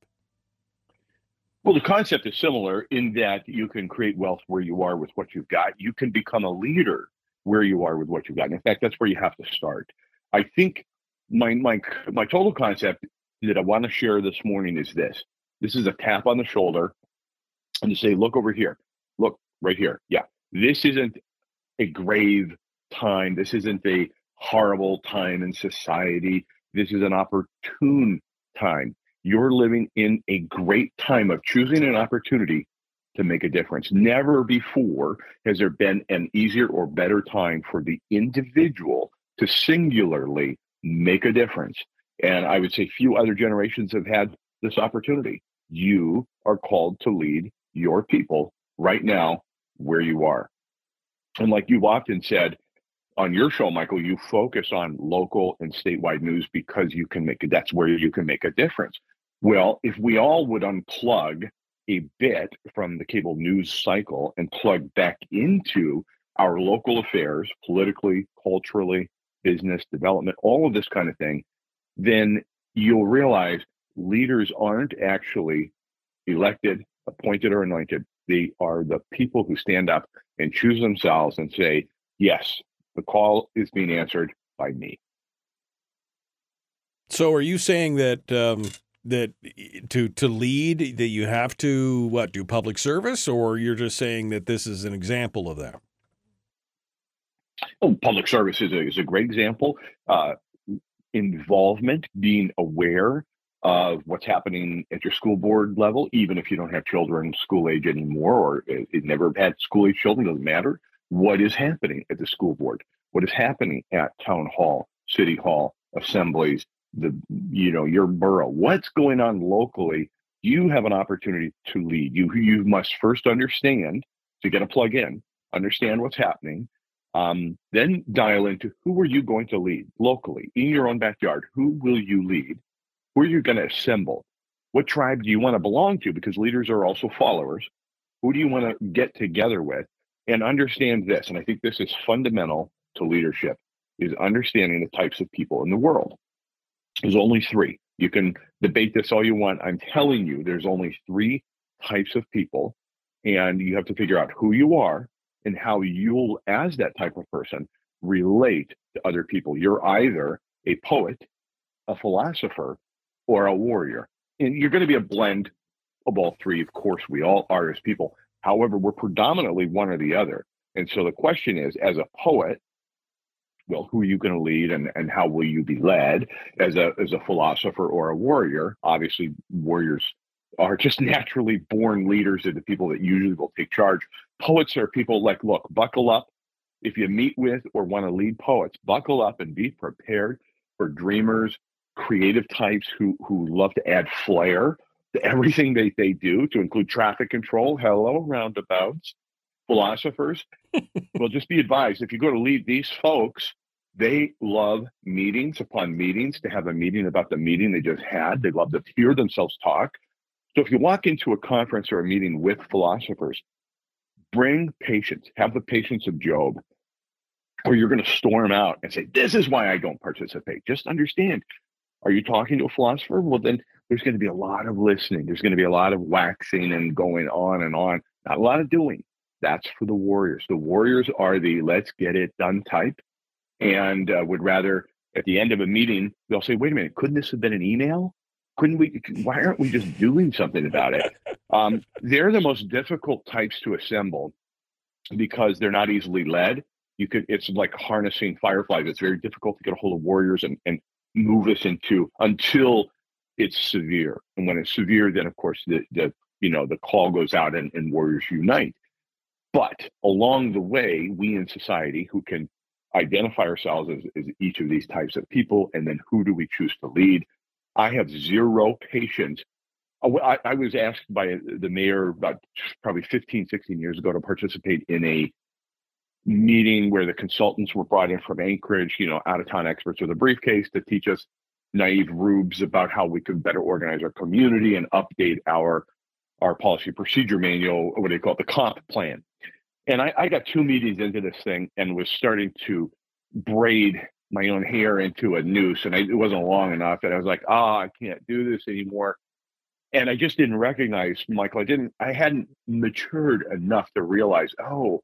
Well, the concept is similar in that you can create wealth where you are with what you've got. You can become a leader where you are with what you've got. And in fact, that's where you have to start. I think my my my total concept that I want to share this morning is this. This is a tap on the shoulder and to say, look over here. Look right here. Yeah. This isn't a grave time. This isn't a horrible time in society. This is an opportune time. You're living in a great time of choosing an opportunity to make a difference. Never before has there been an easier or better time for the individual to singularly make a difference. And I would say few other generations have had this opportunity. You are called to lead your people right now where you are. And like you've often said on your show, Michael, you focus on local and statewide news because you can make it. That's where you can make a difference. Well, if we all would unplug a bit from the cable news cycle and plug back into our local affairs, politically, culturally, business development, all of this kind of thing, then you'll realize leaders aren't actually elected, appointed, or anointed. They are the people who stand up and choose themselves and say, yes, the call is being answered by me. So, are you saying that um, that to to lead that you have to what do public service, or you're just saying that this is an example of that? Oh, public service is a, is a great example. Uh, involvement, being aware of what's happening at your school board level, even if you don't have children school age anymore or it, it never had school age children, doesn't matter. What is happening at the school board? What is happening at town hall, city hall, assemblies, the you know your borough? What's going on locally? You have an opportunity to lead. You you must first understand to get a plug in, understand what's happening, um, then dial into who are you going to lead locally in your own backyard? Who will you lead? Who are you going to assemble? What tribe do you want to belong to? Because leaders are also followers. Who do you want to get together with? And understand this, and I think this is fundamental to leadership, is understanding the types of people in the world. There's only three. You can debate this all you want. I'm telling you, there's only three types of people, and you have to figure out who you are and how you'll, as that type of person, relate to other people. You're either a poet, a philosopher, or a warrior. And you're going to be a blend of all three. Of course, we all are as people. However, we're predominantly one or the other. And so the question is, as a poet, well, who are you going to lead and, and how will you be led as a as a philosopher or a warrior? Obviously, warriors are just (laughs) naturally born leaders are the people that usually will take charge. Poets are people like, look, buckle up. If you meet with or want to lead poets, buckle up and be prepared for dreamers, creative types who who love to add flair to everything they, they do, to include traffic control, hello, roundabouts, philosophers, well, just be advised if you go to lead these folks, they love meetings upon meetings to have a meeting about the meeting they just had. They love to hear themselves talk. So if you walk into a conference or a meeting with philosophers, bring patience, have the patience of Job, or you're going to storm out and say, This is why I don't participate. Just understand. Are you talking to a philosopher? Well, then there's going to be a lot of listening. There's going to be a lot of waxing and going on and on, not a lot of doing. That's for the warriors. The warriors are the let's get it done type and uh, would rather at the end of a meeting, they'll say, wait a minute, couldn't this have been an email? Couldn't we? Why aren't we just doing something about it? (laughs) Um, they're the most difficult types to assemble because they're not easily led. You could, it's like harnessing fireflies. It's very difficult to get a hold of warriors and, and move us into until it's severe. And when it's severe, then of course the, the you know the call goes out and, and warriors unite. But along the way, we in society who can identify ourselves as, as each of these types of people, and then who do we choose to lead? I have zero patience. Oh, I, I was asked by the mayor about probably 15, 16 years ago to participate in a meeting where the consultants were brought in from Anchorage, you know, out of town experts with a briefcase to teach us naive rubes about how we could better organize our community and update our our policy procedure manual, what do they call it, the comp plan. And I, I got two meetings into this thing and was starting to braid my own hair into a noose, and I, it wasn't long enough. And I was like, "Ah, oh, I can't do this anymore." And I just didn't recognize Michael. I didn't. I hadn't matured enough to realize, oh,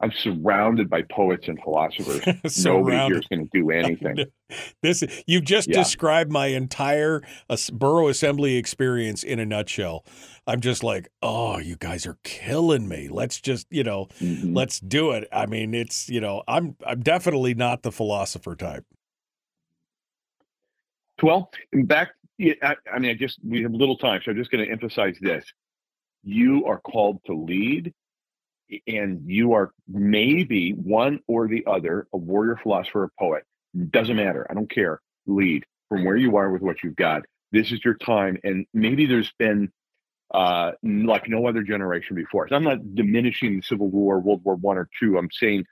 I'm surrounded by poets and philosophers. (laughs) Nobody here is going to do (laughs) anything. this you just yeah. described my entire uh, borough assembly experience in a nutshell. I'm just like, oh, you guys are killing me. Let's just, you know, mm-hmm. let's do it. I mean, it's, you know, I'm I'm definitely not the philosopher type. Well, back, I, I mean, I just we have little time, so I'm just going to emphasize this: you are called to lead and you are maybe one or the other, a warrior, philosopher, or poet. Doesn't matter. I don't care. Lead from where you are with what you've got. This is your time. And maybe there's been uh, like no other generation before. So I'm not diminishing the Civil War, World War One or two. I'm saying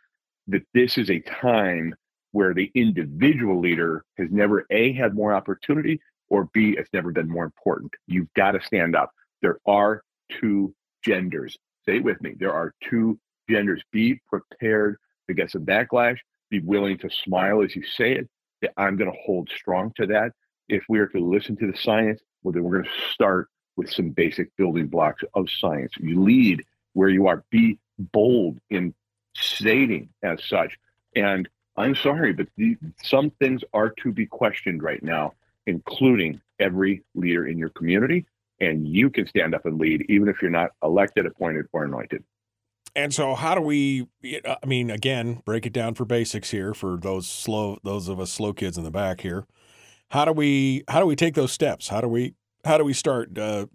that this is a time where the individual leader has never a had more opportunity or b it's never been more important. You've got to stand up. There are two genders say with me. There are two genders. Be prepared to get some backlash. Be willing to smile as you say it. I'm going to hold strong to that. If we are to listen to the science, well, then we're going to start with some basic building blocks of science. You lead where you are. Be bold in stating as such. And I'm sorry, but the, some things are to be questioned right now, including every leader in your community and you can stand up and lead, even if you're not elected, appointed, or anointed. And so, how do we? I mean, again, break it down for basics here for those slow, those of us slow kids in the back here. How do we? How do we take those steps? How do we? How do we start? Uh,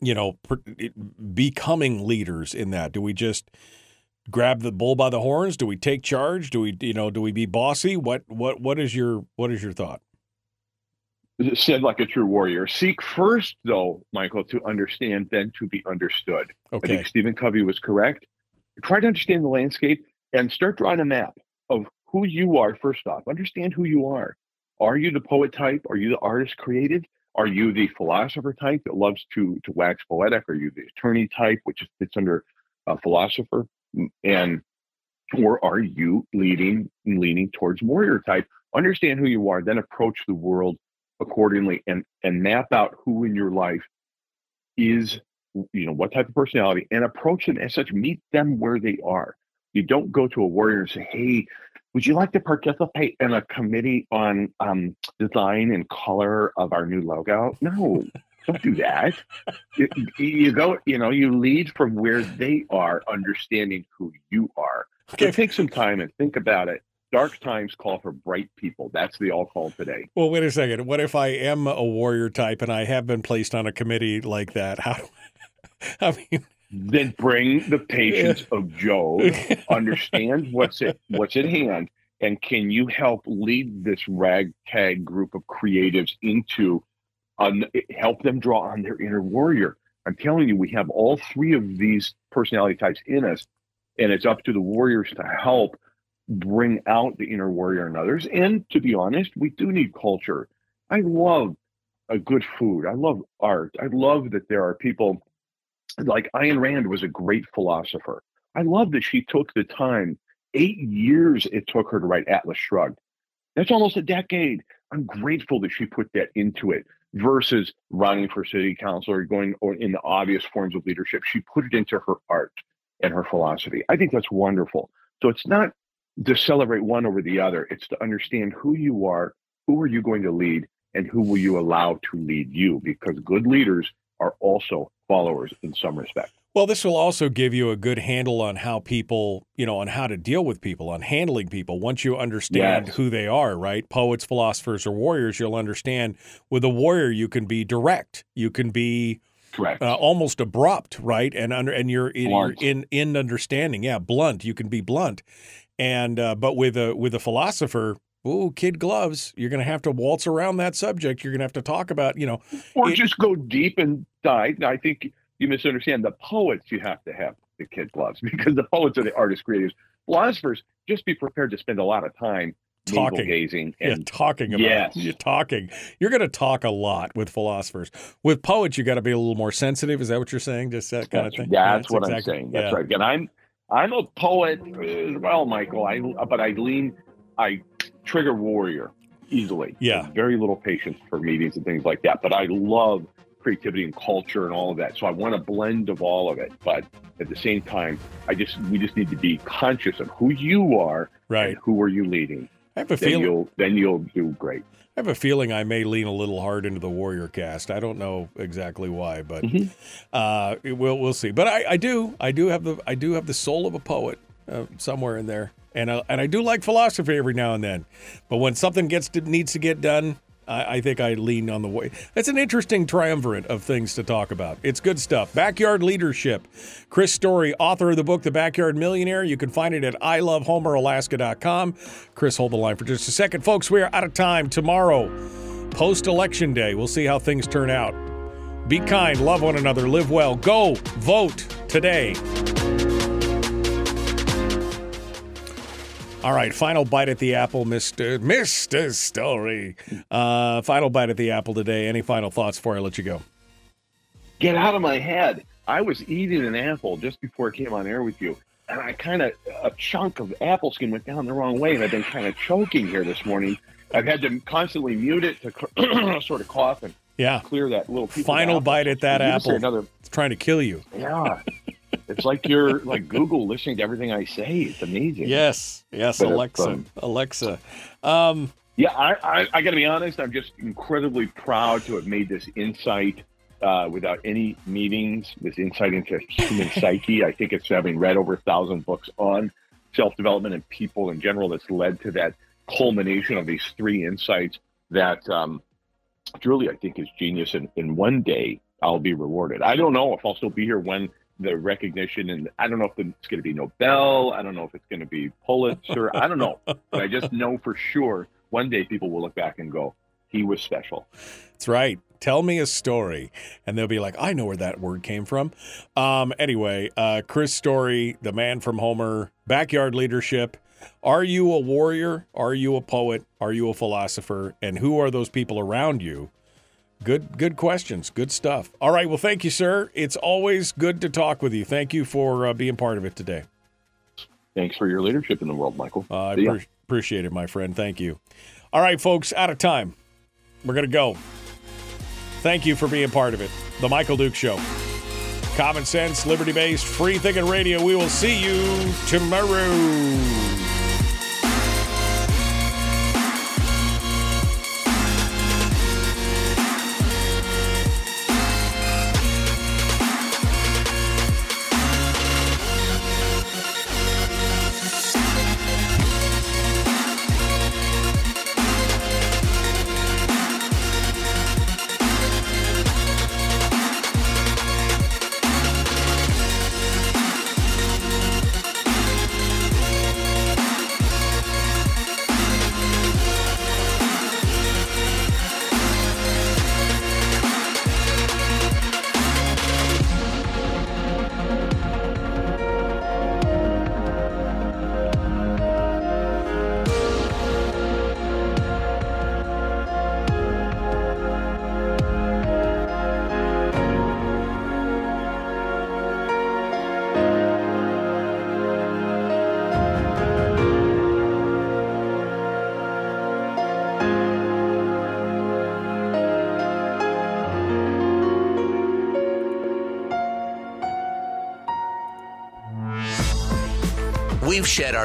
you know, becoming leaders in that. Do we just grab the bull by the horns? Do we take charge? Do we? You know, do we be bossy? What? What? What is your? What is your thought? Said like a true warrior. Seek first, though, Michael, to understand, then to be understood. Okay. I think Stephen Covey was correct. Try to understand the landscape and start drawing a map of who you are first off. Understand who you are. Are you the poet type? Are you the artist creative? Are you the philosopher type that loves to to wax poetic? Are you the attorney type, which fits under a philosopher? Mm, and or are you leading leaning towards warrior type? Understand who you are, then approach the world accordingly and and map out who in your life is you know what type of personality and approach them as such. Meet them where they are. You don't go to a warrior and say hey would you like to participate in a committee on um, design and color of our new logo? No don't do that. You, you go you know you lead from where they are understanding who you are. Okay. so take some time and think about it dark times call for bright people. That's the all call today. Well, wait a second. What if I am a warrior type and I have been placed on a committee like that? How? Do I (laughs) mean, then bring the patience (laughs) of Job. Understand what's at what's at hand, and can you help lead this ragtag group of creatives into um, help them draw on their inner warrior? I'm telling you, we have all three of these personality types in us and it's up to the warriors to help bring out the inner warrior in others. And to be honest, we do need culture. I love a good food. I love art. I love that there are people like Ayn Rand was a great philosopher. I love that she took the time. Eight years it took her to write Atlas Shrugged. That's almost a decade. I'm grateful that she put that into it versus running for city council or going in the obvious forms of leadership. She put it into her art and her philosophy. I think that's wonderful. So it's not to celebrate one over the other. It's to understand who you are, who are you going to lead, and who will you allow to lead you? Because good leaders are also followers in some respect. Well, this will also give you a good handle on how people, you know, on how to deal with people, on handling people. Once you understand Yes. who they are, right? Poets, philosophers, or warriors, you'll understand with a warrior, you can be direct. You can be Correct. uh, almost abrupt, right? And under and you're in, you're in in understanding. Yeah, blunt. You can be blunt. And uh, but with a with a philosopher, ooh, kid gloves, you're going to have to waltz around that subject. You're going to have to talk about, you know, or it- just go deep and dive. I think you misunderstand. The poets, you have to have the kid gloves (laughs) because the poets are the artist creators. Philosophers, just be prepared to spend a lot of time Talking. gazing Yeah, and talking about Yes. you're talking. You're going to talk a lot with philosophers. With poets, you got to be a little more sensitive. Is that what you're saying? Just that kind that's, of thing. Yeah, that's what exactly- I'm saying. That's yeah. right. And I'm I'm a poet as well, Michael. I but I lean I trigger warrior easily. Yeah. Very little patience for meetings and things like that. But I love creativity and culture and all of that. So I want a blend of all of it. But at the same time, I just we just need to be conscious of who you are Right. and who are you leading. I have a feeling. you'll then you'll do great. I have a feeling I may lean a little hard into the warrior cast. I don't know exactly why, but Mhm. uh, we'll we'll see. But I, I do I do have the I do have the soul of a poet uh, somewhere in there, and I, and I do like philosophy every now and then. But when something gets to, needs to get done, I, I think I lean on the way. That's an interesting triumvirate of things to talk about. It's good stuff. Backyard leadership. Chris Story, author of the book The Backyard Millionaire. You can find it at ilovehomeralaska.com. Chris, hold the line for just a second, folks. We are out of time tomorrow. Post election day, we'll see how things turn out. Be kind, love one another, live well. Go vote today. All right, final bite at the apple, Mister Mister Story. Uh, final bite at the apple today. Any final thoughts before I let you go? Get out of my head. I was eating an apple just before I came on air with you. And I kind of, a chunk of apple skin went down the wrong way. And I've been kind of choking here this morning. I've had to constantly mute it to (clears throat) sort of cough and Yeah, clear that little piece final bite at that apple. Another, It's trying to kill you. yeah. It's like you're like Google listening to everything I say. It's amazing. Yes, yes, But Alexa. Alexa. Um, Yeah, I, I, I got to be honest. I'm just incredibly proud to have made this insight uh, without any meetings. This insight into human (laughs) psyche. I think it's having read over a thousand books on self development and people in general that's led to that culmination of these three insights that um, truly I think is genius. And, and one day I'll be rewarded. I don't know if I'll still be here when the recognition and I don't know if it's going to be Nobel. I don't know if it's going to be Pulitzer. I don't know, but I just know for sure one day people will look back and go, he was special. That's right. Tell me a story. And they'll be like, I know where that word came from. Um, anyway, uh, Chris Story, the man from Homer, backyard leadership. Are you a warrior? Are you a poet? Are you a philosopher? And who are those people around you? Good, good questions. Good stuff. All right. Well, thank you, sir. It's always good to talk with you. Thank you for uh, being part of it today. Thanks for your leadership in the world, Michael. Uh, I pre- appreciate it, my friend. Thank you. All right, folks, out of time. We're going to go. Thank you for being part of it. The Michael Duke Show. Common sense, liberty based, free thinking radio. We will see you tomorrow.